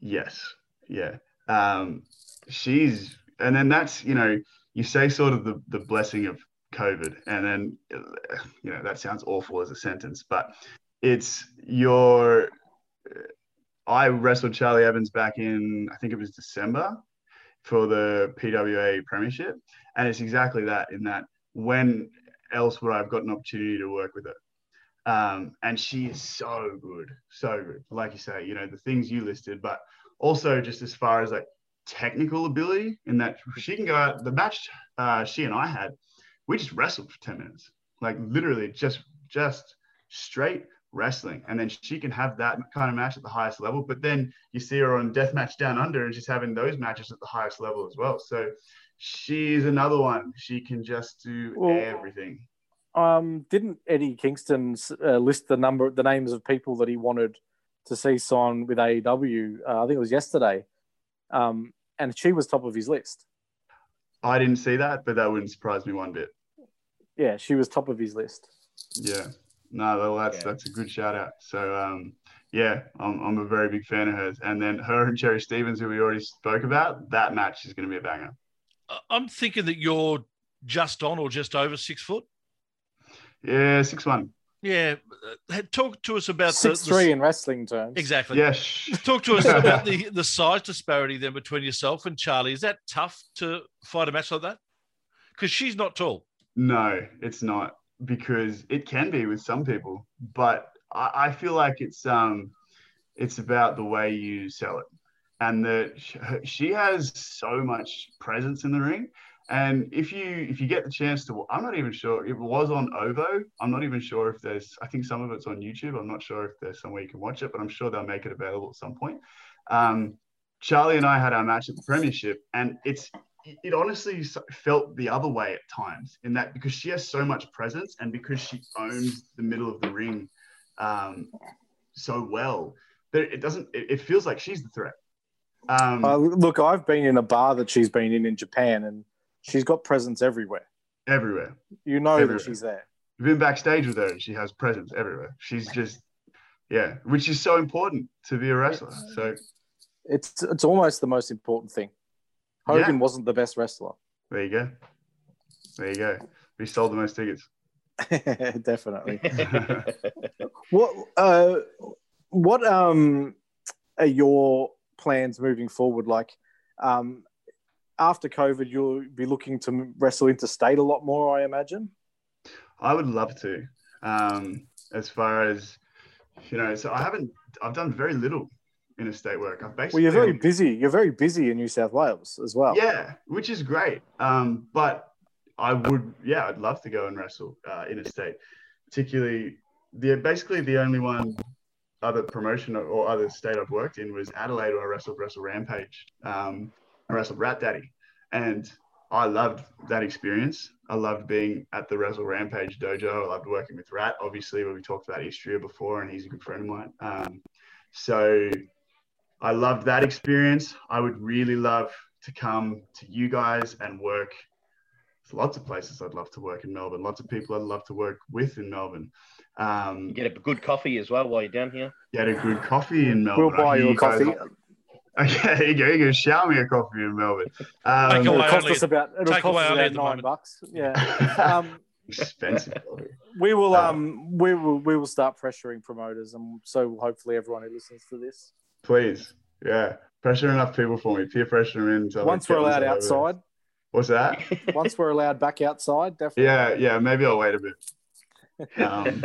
Yes. Yeah. Um, she's, and then that's, you know, you say sort of the, the blessing of COVID, and then, uh, you know, that sounds awful as a sentence, but it's your, I wrestled Charlie Evans back in, I think it was December for the PWA Premiership. And it's exactly that, in that when else would I have got an opportunity to work with her? Um, and she is so good, so good. Like you say, you know, the things you listed, but also just as far as like technical ability, in that she can go out. The match uh, she and I had, we just wrestled for 10 minutes, like literally just, just straight wrestling. And then she can have that kind of match at the highest level. But then you see her on Deathmatch Down Under and she's having those matches at the highest level as well. So she's another one. She can just do Well, everything. Um, didn't Eddie Kingston uh, list the number, the names of people that he wanted to see sign with AEW? Uh, I think it was yesterday, um, and she was top of his list. I didn't see that, but that wouldn't surprise me one bit. Yeah, she was top of his list. Yeah. No, well, that's Yeah. that's a good shout out. So um, yeah, I'm, I'm a very big fan of hers. And then her and Cherry Stevens, who we already spoke about, that match is going to be a banger. I- I'm thinking that you're just on or just over six foot. Yeah, six one. Yeah. Uh, Talk to us about Six the, the- three in wrestling terms. Exactly. Yeah, sh- Talk to us about the, the size disparity then between yourself and Charlie. Is that tough to fight a match like that? Because she's not tall. no, it's not because it can be with some people, but I, I feel like it's um, it's about the way you sell it. and that she has so much presence in the ring. And if you if you get the chance to, I'm not even sure it was on Ovo. I'm not even sure if there's. I think some of it's on YouTube. I'm not sure if there's somewhere you can watch it, but I'm sure they'll make it available at some point. Um, Charlie and I had our match at the Premiership, and it's it honestly felt the other way at times in that because she has so much presence and because she owns the middle of the ring um, so well that it doesn't. It, it feels like she's the threat. Um, Uh, look, I've been in a bar that she's been in in Japan, and she's got presence everywhere. everywhere. You know Everywhere. that she's there. You've been backstage with her. and She has presence everywhere. She's just, yeah, which is so important to be a wrestler. So It's it's almost the most important thing. Hogan wasn't the best wrestler. there you go. There you go. We sold the most tickets. Definitely. What uh, what um are your plans moving forward? Like um, after COVID, you'll be looking to wrestle interstate a lot more, I imagine. I would love to. Um, as far as you know, so I haven't. I've done very little interstate work. I've basically Well, you're very busy. You're very busy in New South Wales as well. Yeah, which is great. Um, but I would, yeah, I'd love to go and wrestle uh, interstate. Particularly, the basically the only one other promotion or, other state I've worked in was Adelaide, where I wrestled Wrestle Rampage. Um, I wrestled Rat Daddy, and I loved that experience. I loved being at the Wrestle Rampage dojo. I loved working with Rat. Obviously, when we talked about Istria before, and he's a good friend of mine. Um, so I loved that experience. I would really love to come to you guys and work. There's lots of places I'd love to work in Melbourne. Lots of people I'd love to work with in Melbourne. Um, Get a good coffee as well while you're down here. get a good coffee in Melbourne. We'll buy I you a guys- coffee. Okay, here you go. You can shower me a coffee in Melbourne. Take Um, It'll cost only- us about it'll cost us about nine moment. bucks. Yeah. Um, expensive we will Uh, um we will we will start pressuring promoters, and so hopefully everyone who listens to this. Please. Yeah. Pressure enough people for me. Peer pressure them in. so Once we're allowed themselves over. outside, What's that? once we're allowed back outside, definitely. Yeah, yeah. Maybe I'll wait a bit. Um,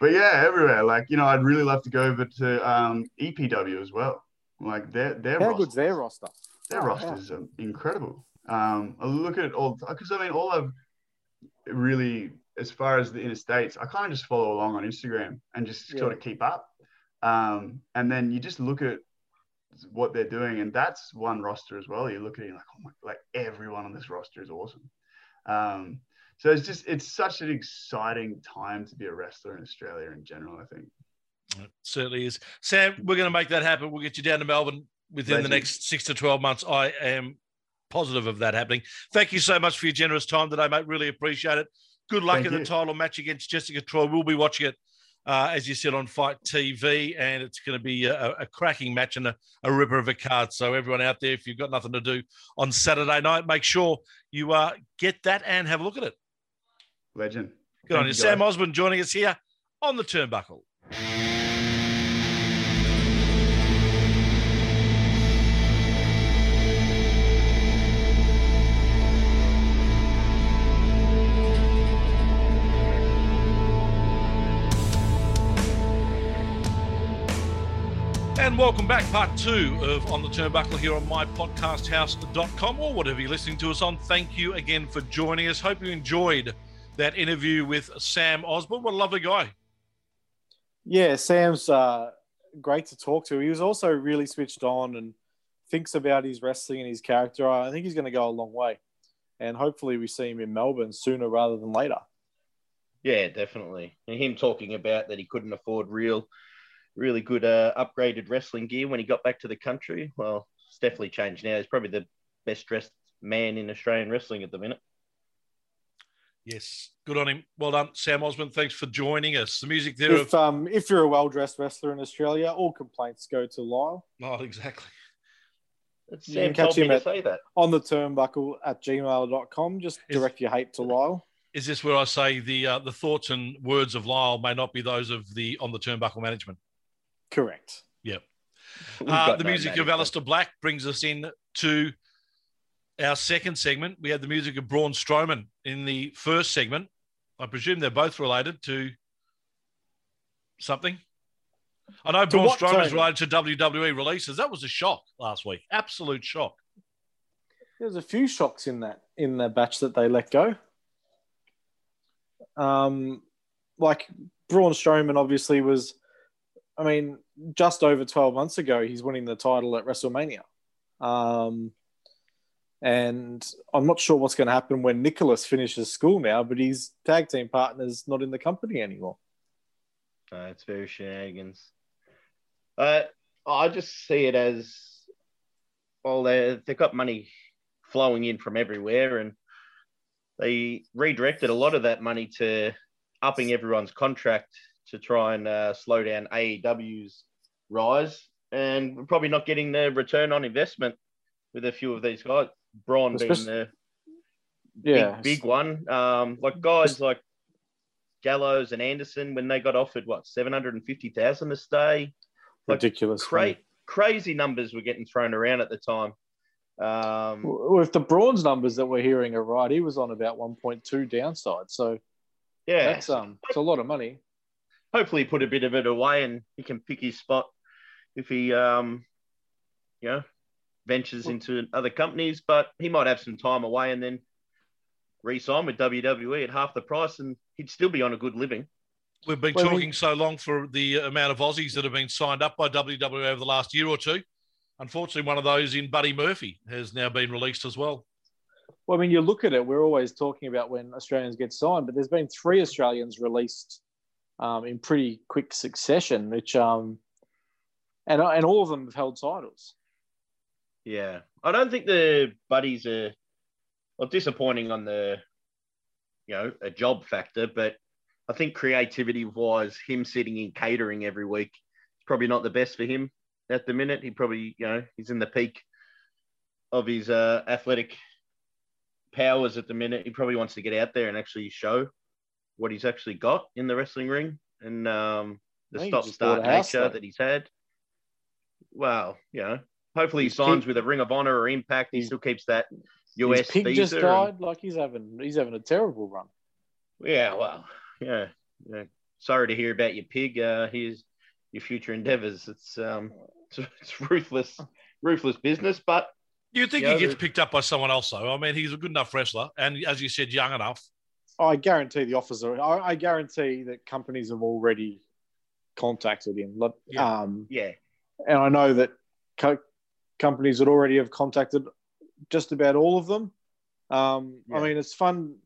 but yeah, everywhere. Like you know, I'd really love to go over to um, EPW as well. Like their their How roster, good's their roster? their Oh, rosters are incredible. Um, I look at all because I mean, all I've really, as far as the interstates, I kind of just follow along on Instagram and just Yeah. sort of keep up. Um, and then you just look at what they're doing, and that's one roster as well. You look at it, like, oh my, like everyone on this roster is awesome. Um, so it's just it's such an exciting time to be a wrestler in Australia in general. I think. It certainly is. Sam, we're going to make that happen. We'll get you down to Melbourne within the next six to 12 months. I am positive of that happening. Thank you so much for your generous time today, mate. Really appreciate it. Good luck Thank in the title match against Jessica Troy. We'll be watching it, uh, as you said, on FITE TV, and it's going to be a, a cracking match and a, a ripper of a card. So, everyone out there, if you've got nothing to do on Saturday night, make sure you uh, get that and have a look at it. Legend. Good on you. Sam Osborne joining us here on the turnbuckle. And welcome back, part two of On the Turnbuckle here on mypodcasthouse.com or whatever you're listening to us on. Thank you again for joining us. Hope you enjoyed that interview with Sam Osborne. What a lovely guy. Yeah, Sam's uh, great to talk to. He was also really switched on and thinks about his wrestling and his character. I think he's going to go a long way. And hopefully we see him in Melbourne sooner rather than later. Yeah, definitely. And him talking about that he couldn't afford real, really good uh, upgraded wrestling gear when he got back to the country. Well, it's definitely changed now. He's probably the best dressed man in Australian wrestling at the minute. Yes, good on him. Well done, Sam Osborne. Thanks for joining us. The music there If of um, if you're a well dressed wrestler in Australia, all complaints go to Lyle oh, exactly. That's You Sam can catch told me him to at- say that. on the turnbuckle at gmail.com. Just Is- direct your hate to Lyle. Is this where I say the uh, the thoughts and words of Lyle may not be those of the on the turnbuckle management? Correct. Yep. Uh, the no music of management. Aleister Black brings us in to our second segment. We had the music of Braun Strowman in the first segment. I presume they're both related to something. I know To Braun what is related to WWE releases. That was a shock last week. Absolute shock. There's a few shocks in that in the batch that they let go. Um, like Braun Strowman obviously was. I mean, just over 12 months ago, he's winning the title at WrestleMania. Um, and I'm not sure what's going to happen when Nicholas finishes school now, but his tag team partner's not in the company anymore. Uh, it's very shenanigans. Uh, I just see it as well. They they've got money flowing in from everywhere, and they redirected a lot of that money to upping everyone's contract to try and uh, slow down AEW's rise, and we're probably not getting the return on investment with a few of these guys. Braun being the Yeah, big, big one. Um, like guys like Gallows and Anderson, when they got offered what seven hundred and fifty thousand to stay, like, ridiculous. cra- crazy numbers were getting thrown around at the time. Um, Well, if the Braun's numbers that we're hearing are right, he was on about 1.2 downside. So yeah, that's um, it's a lot of money. Hopefully put a bit of it away and he can pick his spot if he, um, you know, ventures into other companies. But he might have some time away and then re-sign with WWE at half the price, and he'd still be on a good living. We've been Well, we- talking so long for the amount of Aussies that have been signed up by WWE over the last year or two. Unfortunately, one of those in Buddy Murphy has now been released as well. Well, I mean, you look at it, we're always talking about when Australians get signed, but there's been three Australians released um, in pretty quick succession, which, um, and, and all of them have held titles. Yeah, I don't think the buddies are well disappointing on the you know a job factor, but I think creativity wise, him sitting in catering every week is probably not the best for him at the minute. He probably you know he's in the peak of his uh, athletic powers at the minute. He probably wants to get out there and actually show what he's actually got in the wrestling ring and um, the stop just start bought a house, nature though. that he's had. Well, you know, hopefully he signs pig- with a Ring of Honor or Impact. He His- still keeps that US His pig visa. just and- died. Like he's having, he's having a terrible run. yeah, well, yeah, yeah. Sorry to hear about your pig. Uh, here's your future endeavors. It's um, it's, it's ruthless, ruthless business. But You think Yeah, he gets picked up by someone else, though? I mean, he's a good enough wrestler, and as you said, young enough. I guarantee the offers are. I, I guarantee that companies have already contacted him. Like, Yeah. Um, yeah, and I know that co- companies that already have contacted just about all of them. Um, Yeah. I mean, it's fun.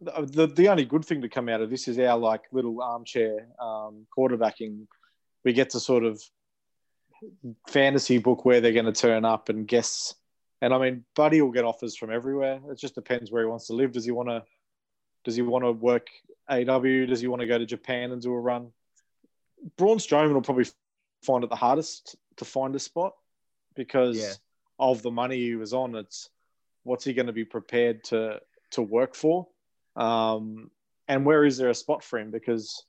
The, the only good thing to come out of this is our like little armchair um, quarterbacking. We get to sort of fantasy book where they're going to turn up and guess. And I mean, Buddy will get offers from everywhere. It just depends where he wants to live. Does he want to? Does he want to work AW? Does he want to go to Japan and do a run? Braun Strowman will probably find it the hardest to find a spot because Yeah. of the money he was on. It's what's he going to be prepared to to work for, um, and where is there a spot for him? Because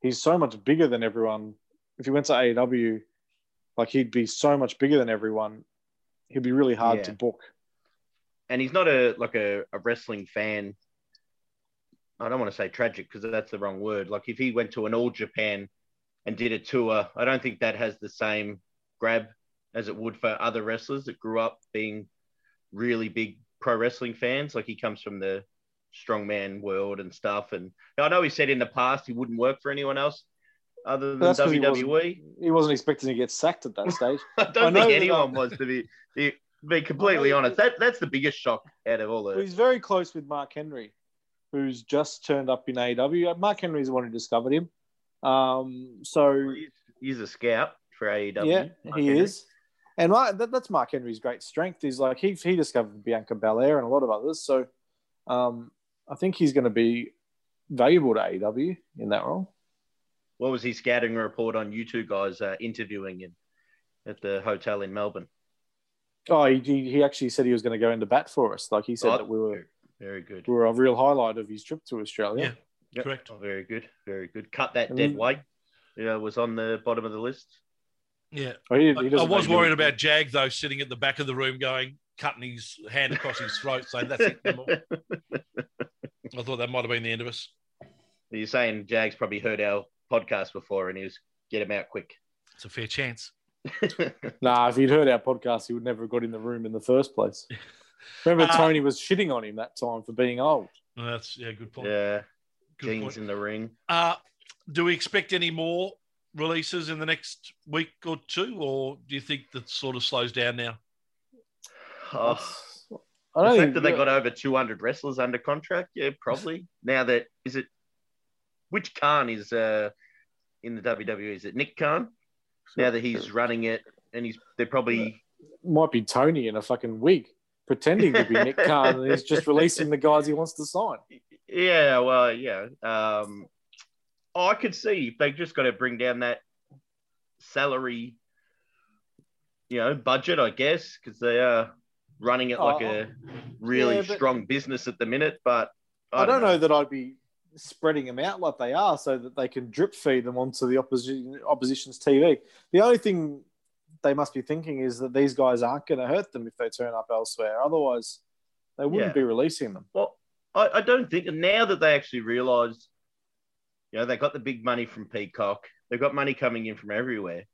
he's so much bigger than everyone. If he went to AEW, like he'd be so much bigger than everyone. He'd be really hard Yeah. to book. and he's not a like a, a wrestling fan. I don't want to say tragic because that's the wrong word. Like if he went to an all Japan and did a tour, I don't think that has the same grab as it would for other wrestlers that grew up being really big pro wrestling fans. Like he comes from the strongman world and stuff. And I know he said in the past he wouldn't work for anyone else other than that's 'cause he WWE. wasn't, he wasn't expecting to get sacked at that stage. I I don't know think anyone was to be to be completely honest. That that's the biggest shock out of all Well, the he's very close with Mark Henry, who's just turned up in AEW. Mark Henry's the one who discovered him. Um, so he's, he's a scout for AEW. yeah, Mark he Henry. is. And Mark, that, that's Mark Henry's great strength. Is like he he discovered Bianca Belair and a lot of others. So um, I think he's going to be valuable to AEW in that role. What was his scouting report on you two guys uh, interviewing him at the hotel in Melbourne? Oh, he, he he actually said he was going to go into bat for us. Like he said Oh, that we were Very good. we were a real highlight of his trip to Australia. Yep. Correct. Oh, very good. Very good. Cut that And dead then- weight. Yeah, was on the bottom of the list. Yeah. Oh, he- he I, I was make worried about Jag, though, sitting at the back of the room going, cutting his hand across his throat, saying, That's it. no. I thought that might have been the end of us. You're saying Jag's probably heard our podcast before and he was get him out quick. It's a fair chance. Nah, if he'd heard our podcast, he would never have got in the room in the first place. Remember, Uh, Tony was shitting on him that time for being old. That's yeah, good point. yeah, good jeans point. in the ring. Uh, do we expect any more releases in the next week or two, or do you think that sort of slows down now? Oh, I the don't fact think that they got over 200 wrestlers under contract, yeah, probably. now that is it, which Khan is uh, in the WWE? Is it Nick Khan? Now that he's running it, and he's they're probably might be Tony in a fucking wig pretending to be Nick Khan and he's just releasing the guys he wants to sign. yeah, well, yeah. Um, oh, I could see they just got to bring down that salary, you know, budget, I guess, because they are running it like Oh, a really yeah, strong business at the minute. But I, don't know. that I'd be spreading them out like they are so that they can drip feed them onto the opposition opposition's TV. The only thing they must be thinking is that these guys aren't going to hurt them if they turn up elsewhere. Otherwise, they wouldn't Yeah. be releasing them. Well, I, I don't think now that they actually realise, you know, they got the big money from Peacock. They've got money coming in from everywhere.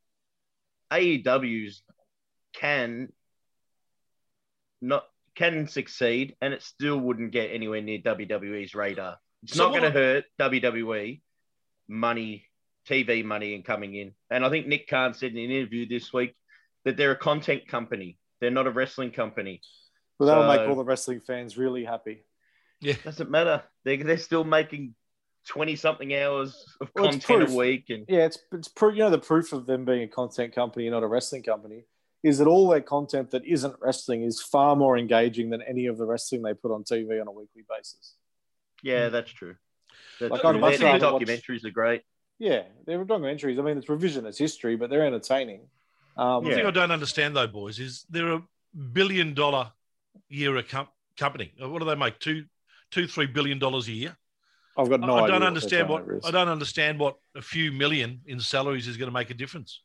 AEW's can not can succeed, and it still wouldn't get anywhere near WWE's radar. It's So not going to hurt WWE money, TV money, and coming in. And I think Nick Khan said in an interview this week that they're a content company. They're not a wrestling company. Well, that'll So- make all the wrestling fans really happy. Yeah, doesn't matter. They're, they're still making twenty something hours of Well, content a week, and Yeah, it's it's pro- you know the proof of them being a content company and not a wrestling company is that all their content that isn't wrestling is far more engaging than any of the wrestling they put on TV on a weekly basis. yeah, that's true. That's Like, true. Their- their rather watch- documentaries are great. Yeah, they're documentaries. I mean, it's revisionist history, but they're entertaining. Um, One thing I don't understand though, boys, is they're a billion dollar year a com- company. What do they make? Two, two, three billion dollars a year. I've got no I idea. don't their understand what turnover is. I don't understand what a few million in salaries is going to make a difference.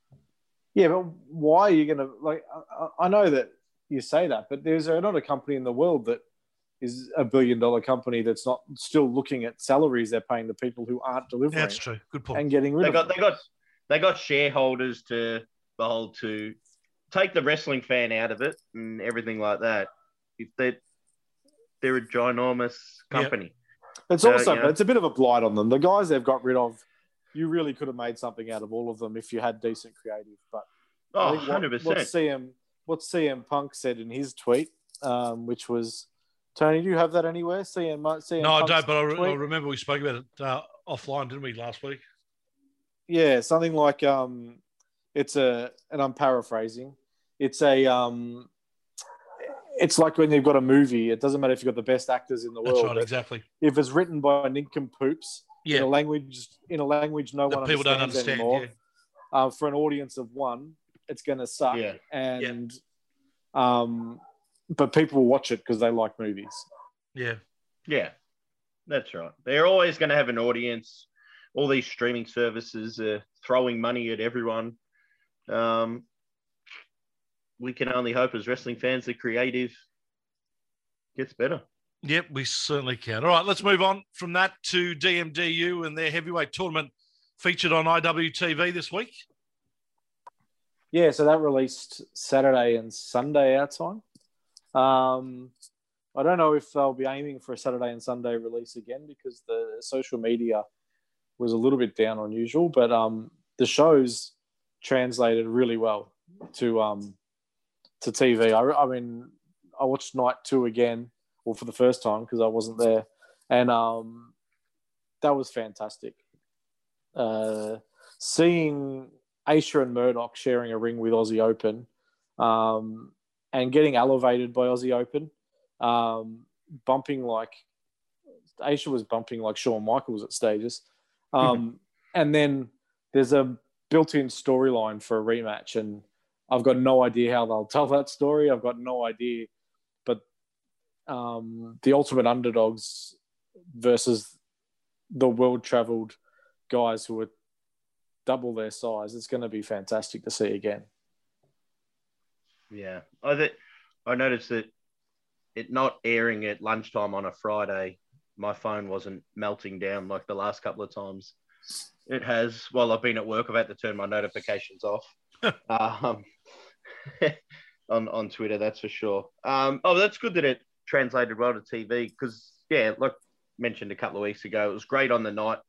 Yeah, but why are you going to like? I, I know that you say that, but there's not a company in the world that is a billion dollar company that's not still looking at salaries they're paying the people who aren't delivering that's true. Good point. and getting rid They of got them. they got they got shareholders to behold to take the wrestling fan out of it and everything like that. If they they're a ginormous Yeah. company. It's Uh, also, you know- it's a bit of a blight on them. The guys they've got rid of, you really could have made something out of all of them if you had decent creative. But I Oh, think what, 100 what. CM what CM Punk said in his tweet, um, which was, Tony, do you have that anywhere? CM, CM no, I don't. But I, re- I remember we spoke about it uh, offline, didn't we, last week? Yeah, something like um, it's a, and I'm paraphrasing. It's a um, it's like when you've got a movie. It doesn't matter if you've got the best actors in the That's world. right. Exactly. If it's written by nincompoops in a language in a language no That one people don't understands understand. anymore, Yeah. uh, for an audience of one, it's going to suck. Yeah. And um, but people will watch it because they like movies. Yeah. Yeah, that's right. They're always going to have an audience. All these streaming services are throwing money at everyone. Um, we can only hope as wrestling fans, the creative gets better. Yep, we certainly can. All right, let's move on from that to DMDU and their heavyweight tournament featured on IWTV this week. Yeah, so that released Saturday and Sunday our time. Um, I don't know if they'll be aiming for a Saturday and Sunday release again because the social media was a little bit down on usual, but um, the shows translated really well to um, to TV. I, I mean, I watched night two again, or for the first time because I wasn't there, and um, that was fantastic. Uh, seeing Aisha and Murdoch sharing a ring with Aussie Open um, and getting elevated by Aussie Open, um, bumping like Aisha was bumping like Shawn Michaels at stages. Um, and then there's a built in storyline for a rematch, and I've got no idea how they'll tell that story. I've got no idea. But um, the ultimate underdogs versus the world traveled guys who are double their size. It's going to be fantastic to see again. Yeah, I th- I noticed that it not airing at lunchtime on a Friday, my phone wasn't melting down like the last couple of times. It has. While I've been at work, I've had to turn my notifications off. um, on on Twitter, that's for sure. Um, oh, that's good that it translated well to TV because yeah, like mentioned a couple of weeks ago, it was great on the night,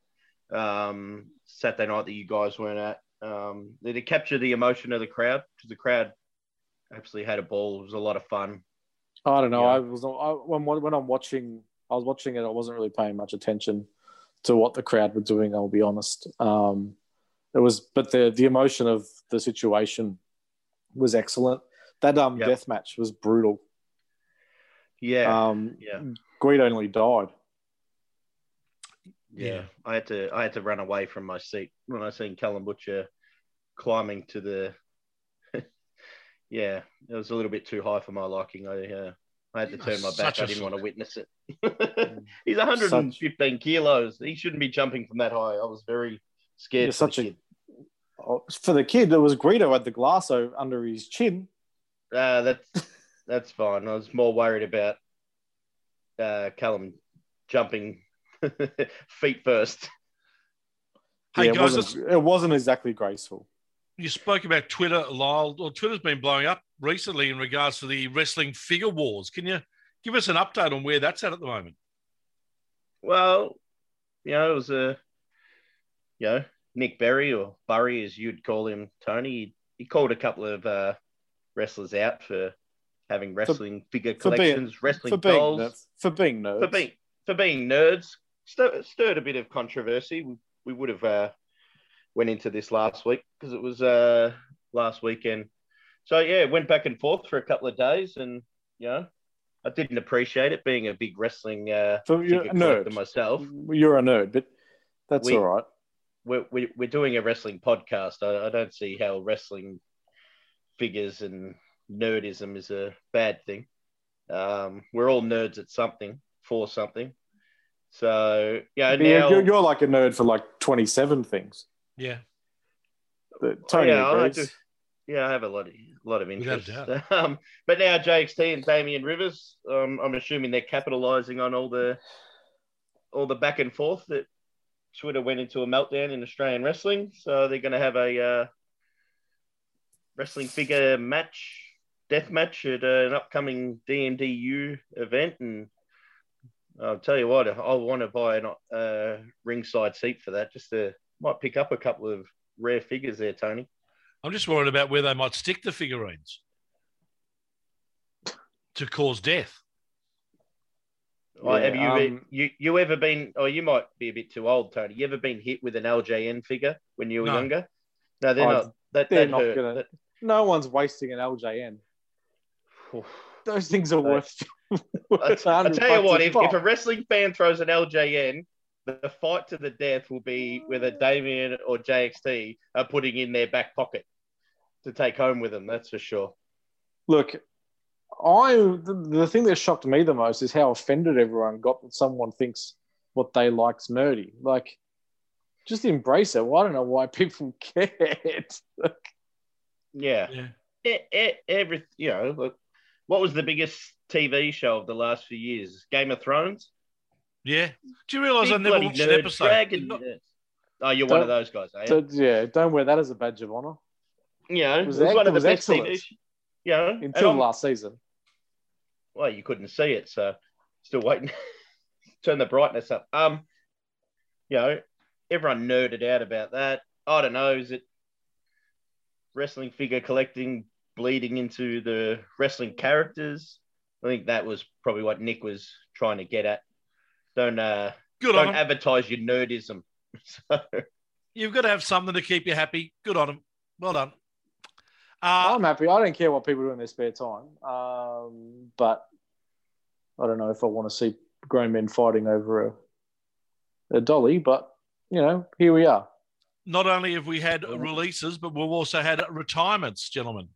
um, Saturday night that you guys weren't at. Um, did it capture the emotion of the crowd? Because the crowd absolutely had a ball. It was a lot of fun. I don't know. Yeah. I was I, when when I'm watching, I was watching it. I wasn't really paying much attention to what the crowd were doing. I'll be honest. Um, it was, but the the emotion of the situation was excellent. That um Yep. death match was brutal. Yeah, Um, yeah. Guido only died. yeah. I had to I had to run away from my seat when I seen Callum Butcher climbing to the. Yeah, it was a little bit too high for my liking. I uh, I had to turn my back. I didn't want to witness it. Mm. He's 115 kilos. He shouldn't be jumping from that high. I was very scared. You're for the such a- kid. Oh, For the kid, it was Guido had the glass o- under his chin. Uh, that's that's fine. I was more worried about uh, Callum jumping feet first. Hey yeah, it guys, wasn't, it wasn't exactly graceful. You spoke about Twitter, Lyle. Well, Twitter's been blowing up recently in regards to the wrestling figure wars. Can you give us an update on where that's at at the moment? Well, you know, it was a, you know, Nick Berry or Burry as you'd call him, Tony. He, he called a couple of uh, wrestlers out for having wrestling figure for being- collections, wrestling For being dolls, ner- for being nerds. for being for being nerds. Stir, stirred a bit of controversy. We, we would have uh, went into this last week because it was uh, last weekend. So yeah, went back and forth for a couple of days, and you know, I didn't appreciate it being a big wrestling uh, So you're nerd. myself. You're a nerd, but that's We- all right. We're, we- we're doing a wrestling podcast. I, I don't see how wrestling figures and nerdism is a bad thing. Um, we're all nerds at something for something. So yeah, Yeah, now you're, you're like a nerd for like 27 things. Yeah. But Tony yeah, I agrees. do. Yeah, I have a lot of a lot of Without interest. Um, but now JXT and Damian Rivers, um, I'm assuming they're capitalising on all the all the back and forth that Twitter went into a meltdown in Australian wrestling. So they're going to have a uh, wrestling figure match, death match at uh, an upcoming DMDU event, and I'll tell you what, I want to buy a uh, ringside seat for that. Just to might pick up a couple of rare figures there, Tony. I'm just worried about where they might stick the figurines to cause death. Oh, have Yeah, you, been, um, you you ever been? Oh, you might be a bit too old, Tony. You ever been hit with an LJN figure when you were No. younger? No, they're Oh, not. That, they're not hurt. gonna- That- No one's wasting an LJN. Those things are No. worth. I, worth I tell you what, if, if a wrestling fan throws an LJN, the, the fight to the death will be whether oh. Damien or JXT are putting in their back pocket to take home with them. That's for sure. Look, I the, the thing that shocked me the most is how offended everyone got that someone thinks what they like's nerdy. Like, just embrace it. Well, I don't know why people cared. Yeah. Yeah. E- e- every you know, look, what was the biggest TV show of the last few years? Game of Thrones. Yeah. Do you realise I never bloody watched an episode? dragon. Not- Oh, you're one of those guys, are you? so, yeah, don't wear that as a badge of honor Yeah, it was was, one of the best excellent. TV. sh- You know, and until last season. well, you couldn't see it, so still waiting. Turn the brightness up. Um, you know, everyone nerded out about that. I don't know, is it wrestling figure collecting bleeding into the wrestling characters? I think that was probably what Nick was trying to get at. Don't uh, Good don't them. advertise your nerdism. So, You've got to have something to keep you happy. Good on them. Well done. Uh, I'm happy. I don't care what people do in their spare time. Um, but I don't know if I want to see grown men fighting over a, a dolly. But you know, here we are. not only have we had releases, but we've also had retirements, gentlemen.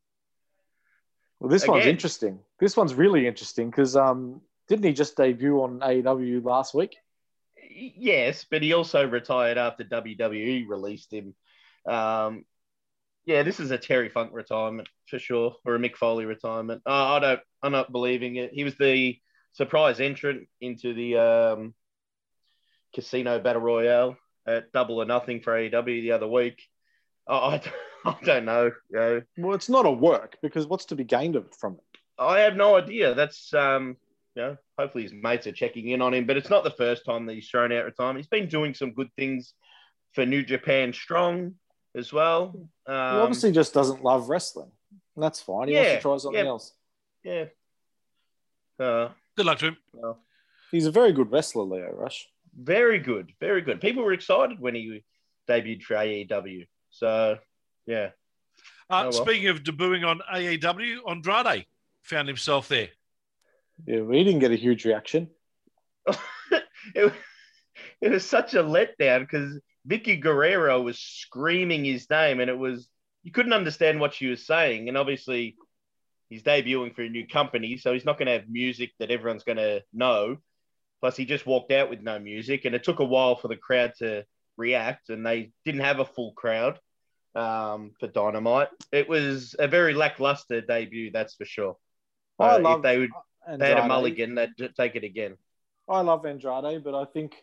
Well, this one's interesting. This one's really interesting because um, didn't he just debut on AEW last week? yes, but he also retired after WWE released him. Um, yeah, this is a Terry Funk retirement for sure, or a Mick Foley retirement. Uh, I don't, I'm not believing it. He was the surprise entrant into the um, Casino Battle Royale at Double or Nothing for AEW the other week. Oh, I, I don't know. You know, Well, it's not a work because what's to be gained from it? I have no idea. That's um, you know, hopefully his mates are checking in on him, but it's not the first time that he's thrown out retirement. He's been doing some good things for New Japan Strong as well. Um, he obviously just doesn't love wrestling. And that's fine. He wants yeah, to try something yeah. else. yeah. Uh, Good luck to him. well, He's a very good wrestler, Lio Rush. very good, very good. People were excited when he debuted for AEW. So, yeah. Uh, Oh, well. Speaking of debuting on AEW, Andrade found himself there. Yeah, we didn't get a huge reaction. it, was- it was such a letdown because Vickie Guerrero was screaming his name, and it was you couldn't understand what she was saying. And obviously, he's debuting for a new company, so he's not going to have music that everyone's going to know. Plus, he just walked out with no music, and it took a while for the crowd to react, and they didn't have a full crowd um, for Dynamite. It was a very lackluster debut, that's for sure. I Uh, love if they would they had a Andrade. mulligan, they'd take it again. I love Andrade, but I think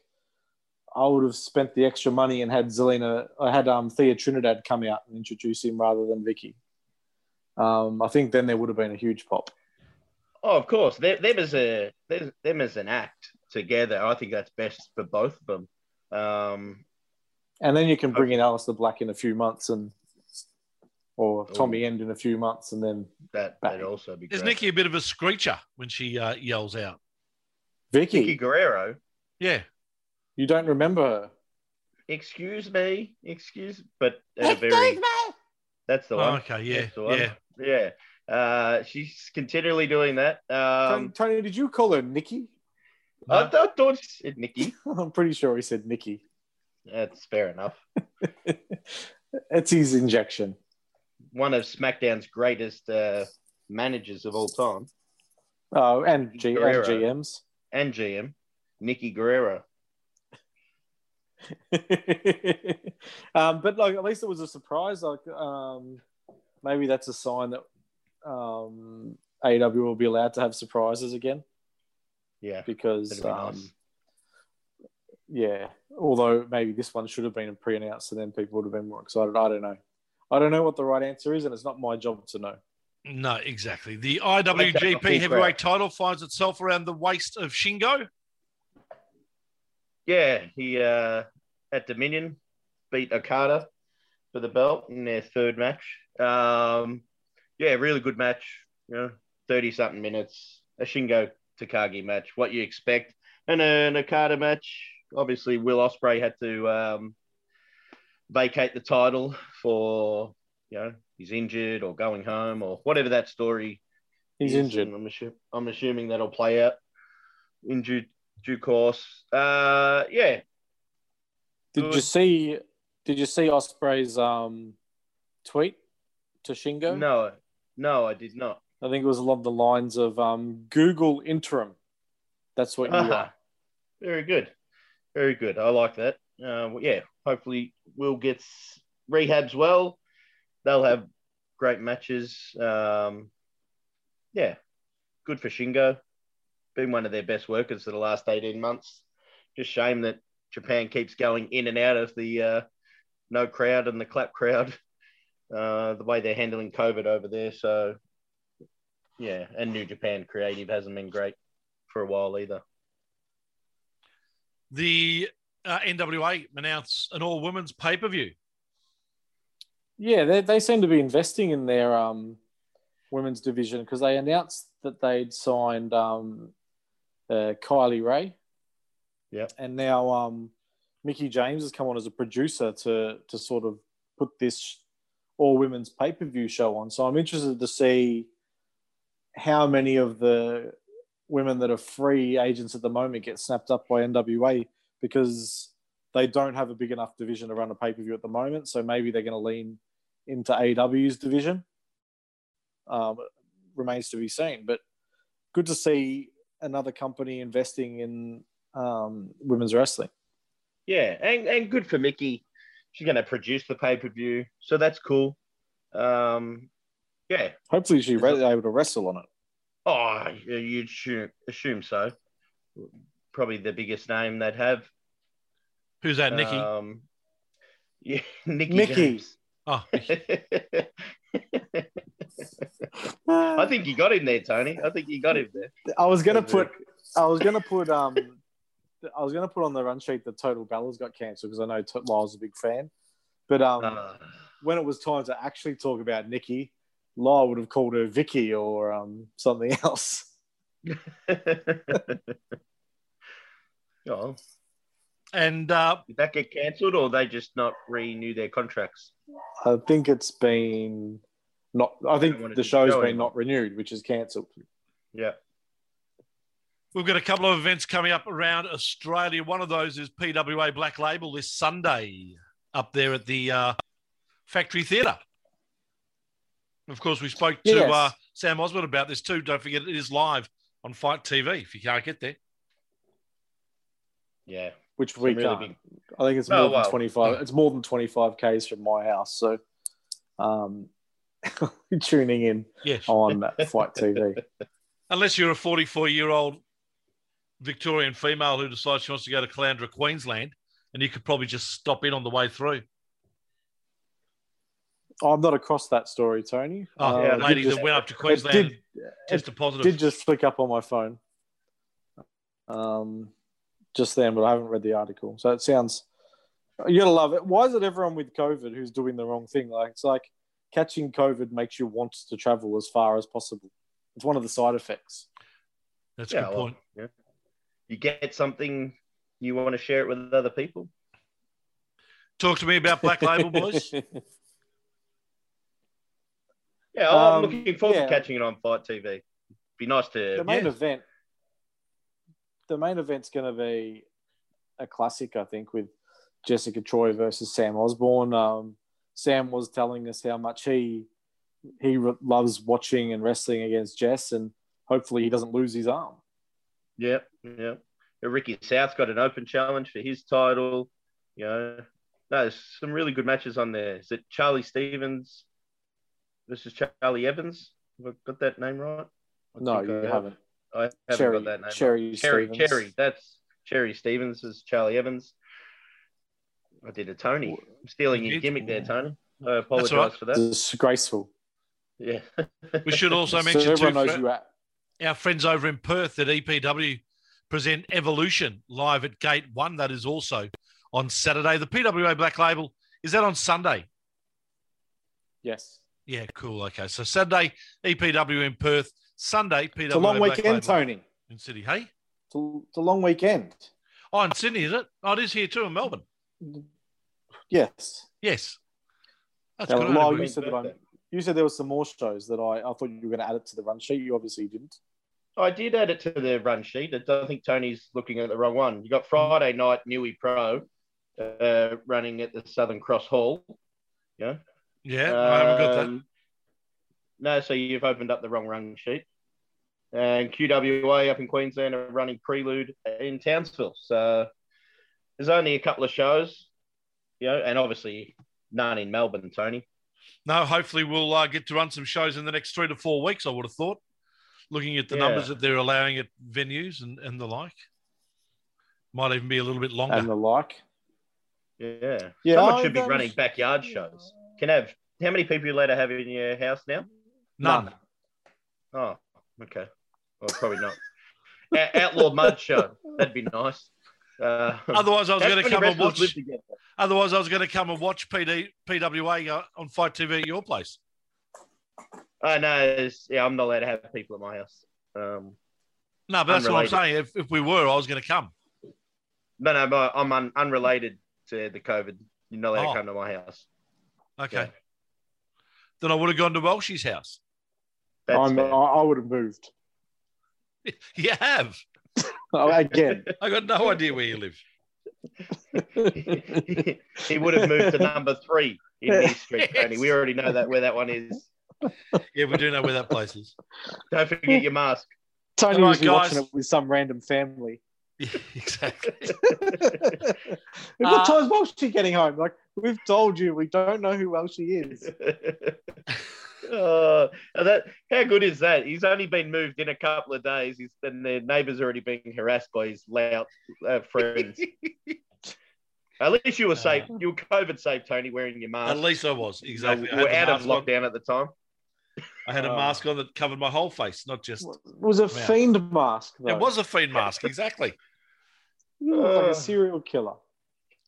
I would have spent the extra money and had Zelina, I had um, Thea Trinidad come out and introduce him rather than Vickie. Um, I think then there would have been a huge pop. Oh, of course. Them, them as a them, them as an act together, I think that's best for both of them. Um, And then you can bring in Aleister Black in a few months and or Tommy Ooh. End in a few months and then that Bang. that'd also be Is great. Nikki a bit of a screecher when she uh, yells out? Vickie. Vickie Guerrero. Yeah. You don't remember her. Excuse me, excuse, but at a very that's the Oh, one. okay. Yeah. That's the one. Yeah. yeah. Uh, she's continually doing that. Tony, Um, Tony, did you call her Nikki? I No. thought, thought she said Nikki. I'm pretty sure he said Nikki. That's fair enough. it's his injection. One of SmackDown's greatest uh, managers of all time Oh, and, G- and GMs. and GM, Nikki Guerrero. um, but like at least it was a surprise. Like um, maybe that's a sign that um, AEW will be allowed to have surprises again Yeah. because be um, nice. yeah. Although maybe this one should have been pre-announced, and then people would have been more excited. I don't know. I don't know what the right answer is, and it's not my job to know. No, exactly. The IWGP heavyweight crowd. title finds itself around the waist of Shingo. Yeah, he uh, at Dominion beat Okada for the belt in their third match. Um, yeah, really good match. You know, thirty something minutes. A Shingo Takagi match. What you expect, and an Okada match. Obviously, Will Ospreay had to um, vacate the title for you know he's injured or going home or whatever that story He's is, injured. I'm, assu- I'm assuming that'll play out in due, due course. Uh, yeah, Did you see? Did you see Ospreay's um, tweet to Shingo? no, no, I did not. I think it was along the lines of um, Google interim. That's what you Aha. are. Very good, very good. I like that. Uh, yeah, hopefully Will gets rehabs well. They'll have great matches. Um, yeah, good for Shingo. Been one of their best workers for the last eighteen months. Just shame that Japan keeps going in and out of the uh, no crowd and the clap crowd. Uh, the way they're handling COVID over there. So, yeah, and New Japan creative hasn't been great for a while either. The uh, NWA announced an all women's pay per view. Yeah, they, they seem to be investing in their um, women's division because they announced that they'd signed um, uh, Kylie Rae. Yeah. And now um, Mickie James has come on as a producer to to sort of put this all women's pay per view show on. So I'm interested to see how many of the women that are free agents at the moment get snapped up by NWA because they don't have a big enough division to run a pay per view at the moment. So maybe they're going to lean into AW's division. Um, remains to be seen, but good to see another company investing in um, women's wrestling. Yeah, and, and good for Mickie. She's going to produce the pay per view, so that's cool. Um, yeah. Hopefully, she's able to wrestle on it. Oh, you'd assume, assume so. Probably the biggest name they'd have. Who's that, Nikki? Um, yeah, Nikki. Nikki. James. oh, I think you got him there, Tony. I think you got him there. I was gonna put, I was gonna put, um, I was gonna put on the run sheet the Total Bellas got cancelled because I know T- Lyle's a big fan, but um, Uh, when it was time to actually talk about Nikki, Lyle would have called her Vickie or um something else. oh, and uh, did that get cancelled, or they just not renew their contracts? I think it's been not. I think Don't want it the to show's go been anymore. not renewed, which is cancelled. Yeah. we've got a couple of events coming up around Australia. One of those is PWA Black Label this Sunday up there at the uh, Factory Theatre. Of course, we spoke to Yes. uh, Sam Osborne about this too. Don't forget, it is live on FITE TV if you can't get there. Yeah. Which we really can't. big- I think it's Oh, more wow. than twenty five. It's more than twenty five k's from my house. So, um, tuning in Yes. on FITE TV. Unless you're a 44 year old Victorian female who decides she wants to go to Caloundra, Queensland, and you could probably just stop in on the way through. I'm not across that story, Tony. Oh, Uh, yeah, it lady did just- that went up to it Queensland did, and tested positive. did just flick up on my phone um, just then, but I haven't read the article. So it sounds you gotta love it. Why is it everyone with COVID who's doing the wrong thing? Like it's like catching COVID makes you want to travel as far as possible. It's one of the side effects. That's a Yeah, good well, point. yeah. You get something, you want to share it with other people. Talk to me about Black Label, boys. Yeah, I'm Um, looking forward yeah. to catching it on FITE TV. Be nice to. the main Yeah. event the main event's going to be a classic i think with jessica troy versus sam osborne um, sam was telling us how much he he re- loves watching and wrestling against jess and hopefully he doesn't lose his arm Yeah, yeah. Ricky South's got an open challenge for his title. You know, no, there's some really good matches on there. Is it Charlie Stevens versus Charlie Evans? Have I got that name right? I no you I have. Haven't I haven't cherry got that name. cherry right. Cherry, Cherry. That's Cherry Stevens is Charlie Evans. I did a Tony. I'm stealing You your did? gimmick there, Tony. I apologize right. for that. disgraceful Yeah. We should also so mention too, everyone knows fr- you at our friends over in Perth at EPW present Evolution live at Gate One. That is also on Saturday. The PWA Black Label is that on Sunday? yes Yeah, cool. Okay, so Saturday EPW in Perth, Sunday PWA it's a long Black weekend Label tony in Sydney. Hey, it's a, it's a long weekend oh, in Sydney is it? Oh, it is here too in Melbourne. yes Yes, that's Now, good. Lyle, you said that I'm, you said there were some more shows that I, I thought you were going to add it to the run sheet. You obviously didn't. I did add it to the run sheet. I don't think Tony's looking at the wrong one. You got Friday night Newy Pro uh, running at the Southern Cross Hall. Yeah. Yeah, I haven't got that. No, so you've opened up the wrong run sheet. And QWA up in Queensland are running Prelude in Townsville. So there's only a couple of shows, you know, and obviously none in Melbourne, Tony. No, hopefully we'll uh, get to run some shows in the next three to four weeks. I would have thought, looking at the Yeah. numbers that they're allowing at venues and, and the like, might even be a little bit longer. And the like. Yeah. Yeah, Someone I- should be running backyard shows. Can have how many people you let have in your house now? None. Oh, okay. Well, probably not. Outlaw Mud Show. That'd be nice. Uh, Otherwise, I was going to come and watch. Otherwise, I was going to come and watch PD, PWA on FITE TV at your place. I know. Yeah, I'm not allowed to have people at my house. Um, No, but that's what I'm saying. If, if we were, I was going to come. no, no, but I'm un- unrelated to the COVID. You're not allowed Oh. to come to my house. Okay. Yeah. Then I would have gone to Welsh's house. That's I'm, I, fair. I would have moved. You have. Oh, Again. I got no idea where you live. he would have moved to number three in East Street, Tony. We already know that where that one is. Yeah, we do know where that place is. Don't forget your mask. Tony All right, was watching guys. it with some random family. Yeah, exactly. what Uh, time's Welshie getting home? Like, we've told you, we don't know who Welshie is. Oh, that how good is that? He's only been moved in a couple of days. He's and the neighbours already being harassed by his loud uh, friends. At least you were safe. Uh, You were COVID safe, Tony, wearing your mask. At least I was exactly. I We were out of mask on. lockdown at the time. I had a Oh. mask on that covered my whole face, not just. It was a Yeah. fiend mask. Though. It was a fiend mask, exactly. You look like Uh. a serial killer.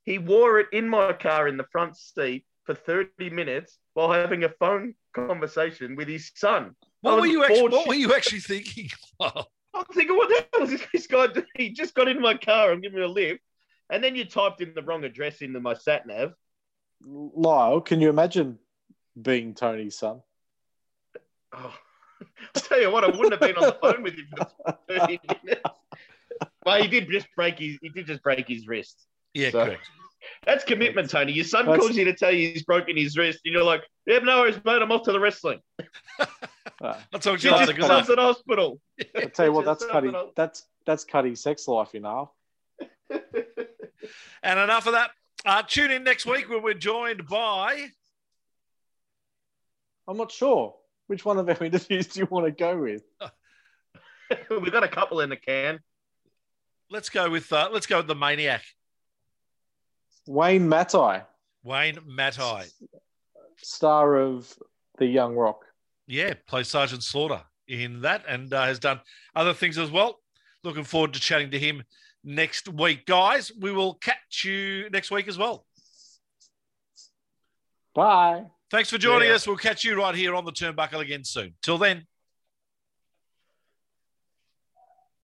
He wore it in my car in the front seat for 30 minutes while having a phone conversation with his son. What were you actually? What were you actually thinking? I'm thinking, what the hell is this guy doing? He just got in my car and giving me a lift. And then you typed in the wrong address into my sat nav. Lyle, can you imagine being Tony's son? Oh, I'll tell you what, I wouldn't have been on the phone with him for 30 minutes. Well, he did just break his he did just break his wrist. yeah, So- correct. That's commitment, Tony. Your son That's- calls you to tell you he's broken his wrist, and you're like, "Yeah, no worries, mate. I'm off to the wrestling." I'll talk to you later. just Good luck. comes the hospital. I tell you what, that's something Cuddy. That's that's Cuddy's sex life you know. And enough of that. Uh, tune in next week when we're joined by. I'm not sure which one of our interviews do you want to go with. We've got a couple in the can. Let's go with. Uh, let's go with the maniac, Wayne Matai, Wayne Matai. star of The Young Rock. Yeah, plays Sergeant Slaughter in that, and uh, has done other things as well. Looking forward to chatting to him next week, guys. We will catch you next week as well. Bye. Thanks for joining Yeah. us. We'll catch you right here on the turnbuckle again soon. Till then.